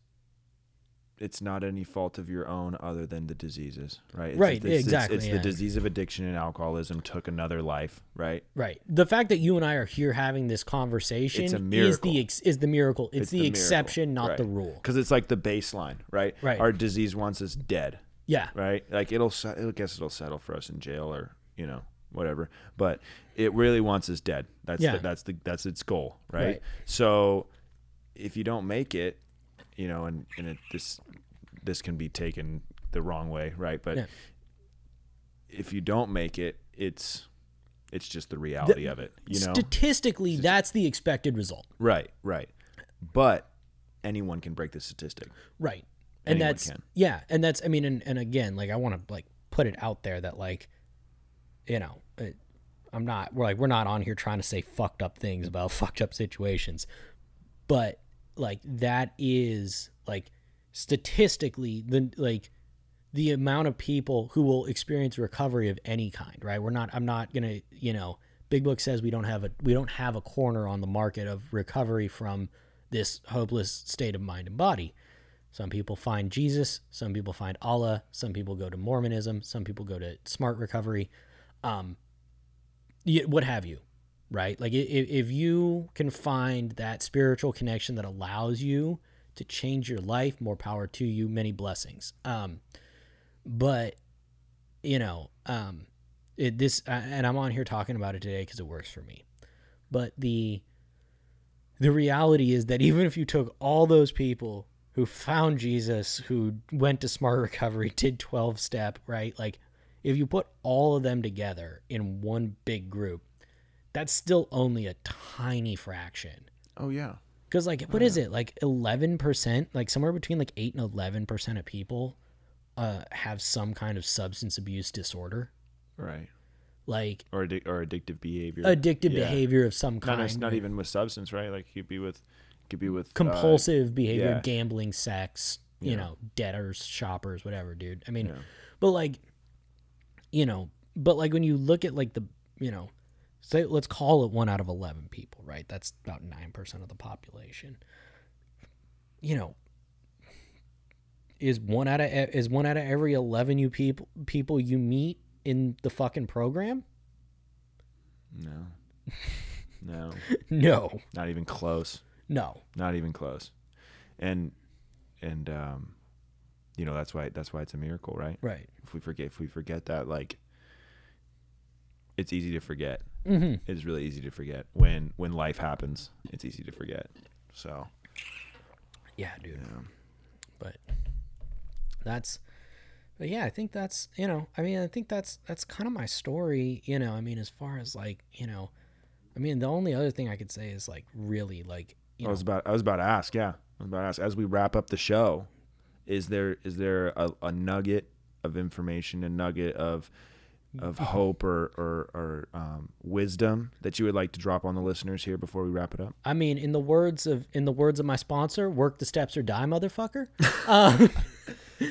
it's not any fault of your own other than the diseases, right? It's, Right, It's, it's- exactly, It's, yeah. the disease of addiction and alcoholism took another life, right? right the fact that you and i are here having this conversation is the ex- is the miracle it's, It's the, the miracle, exception not right. the rule Because it's like the baseline, right? Right. Our disease wants us dead, yeah right? Like it'll, I guess it'll settle for us in jail or you know whatever, but it really wants us dead. That's Yeah. the, that's the that's its goal, right? Right. So if you don't make it, you know, and and it, this this can be taken the wrong way, right? But Yeah. if you don't make it, it's it's just the reality of it, you know. statistically that's the expected result right, right. But anyone can break the statistic. Right. And that's can. yeah, and that's I mean and, and again, like I want to like put it out there that like you know, it, I'm not we're like we're not on here trying to say fucked up things about fucked up situations. But like that is like statistically the like the amount of people who will experience recovery of any kind, right? We're not I'm not going to, you know, Big Book says we don't have a we don't have a corner on the market of recovery from this hopeless state of mind and body. Some people find Jesus, some people find Allah, some people go to Mormonism, some people go to smart recovery, um, what have you, right? Like if, if you can find that spiritual connection that allows you to change your life, more power to you, many blessings. Um, but you know, um, it, this, and I'm on here talking about it today because it works for me. But the the reality is that even if you took all those people who found Jesus, who went to smart recovery, did 12 step, right? Like if you put all of them together in one big group, that's still only a tiny fraction. Oh yeah. Cuz like what is it? Like 11%, like somewhere between like 8 and 11% of people uh have some kind of substance abuse disorder, Right. like Or addic- or addictive behavior. addictive Yeah. behavior of some kind. it's not even with substance, right? Like could be with could be with uh, compulsive behavior, yeah. gambling, sex, you Yeah. know, debtors, shoppers, whatever, dude. I mean, Yeah. but like, you know, but like when you look at like the, you know, say let's call it one out of eleven people, right? That's about nine percent of the population. You know, is one out of is one out of every eleven you people people you meet in the fucking program? No. No. No, Not even close. no, Not even close. And and um you know, that's why that's why it's a miracle, right? right. If we forget if we forget that like it's easy to forget. Mm-hmm. It's really easy to forget when when life happens. It's easy to forget. So, Yeah, dude. yeah. but that's but yeah i think that's you know i mean i think that's that's kind of my story you know i mean as far as like you know i mean the only other thing i could say is like really like you I know was about I was about to ask, yeah. I was about to ask as we wrap up the show, is there is there a, a nugget of information, a nugget of of hope or or, or um, wisdom that you would like to drop on the listeners here before we wrap it up? i mean in the words of in the words of my sponsor work the steps or die motherfucker uh,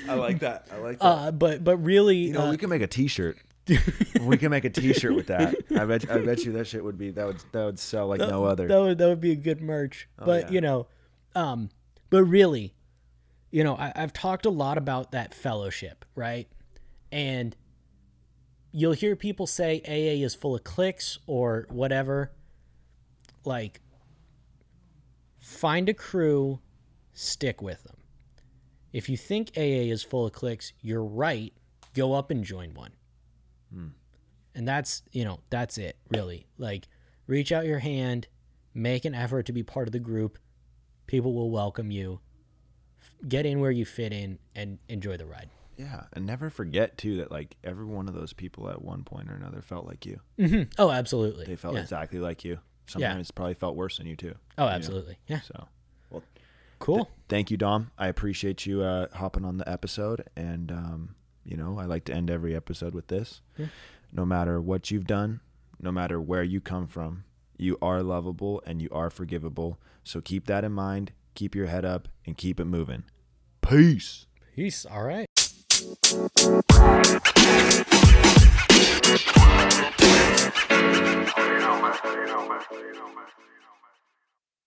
I like that. I like that. uh but but really you know, uh, we can make a T-shirt. we can make a T-shirt with that. I bet. I bet you that shit would be that would that would sell like no other. That would that would be a good merch. but yeah. you know, um, but really, you know, I, I've talked a lot about that fellowship, right? And you'll hear people say AA is full of cliques or whatever. Like, find a crew, stick with them. If you think AA is full of cliques, you're right. Go up and join one. Hmm. And that's, you know, that's it, really. Like, reach out your hand, make an effort to be part of the group. People will welcome you. Get in where you fit in and enjoy the ride. Yeah, and never forget too that like every one of those people at one point or another felt like you. Mm-hmm. Oh, absolutely. They felt yeah. exactly like you. Sometimes probably felt worse than you too. Oh, absolutely. Yeah. So, well, Cool. thank you, Dom. I appreciate you uh, hopping on the episode, and um, you know I like to end every episode with this. Yeah. No matter what you've done, no matter where you come from, you are lovable and you are forgivable. So keep that in mind. Keep your head up and keep it moving. Peace. Peace. All right. You know, man. You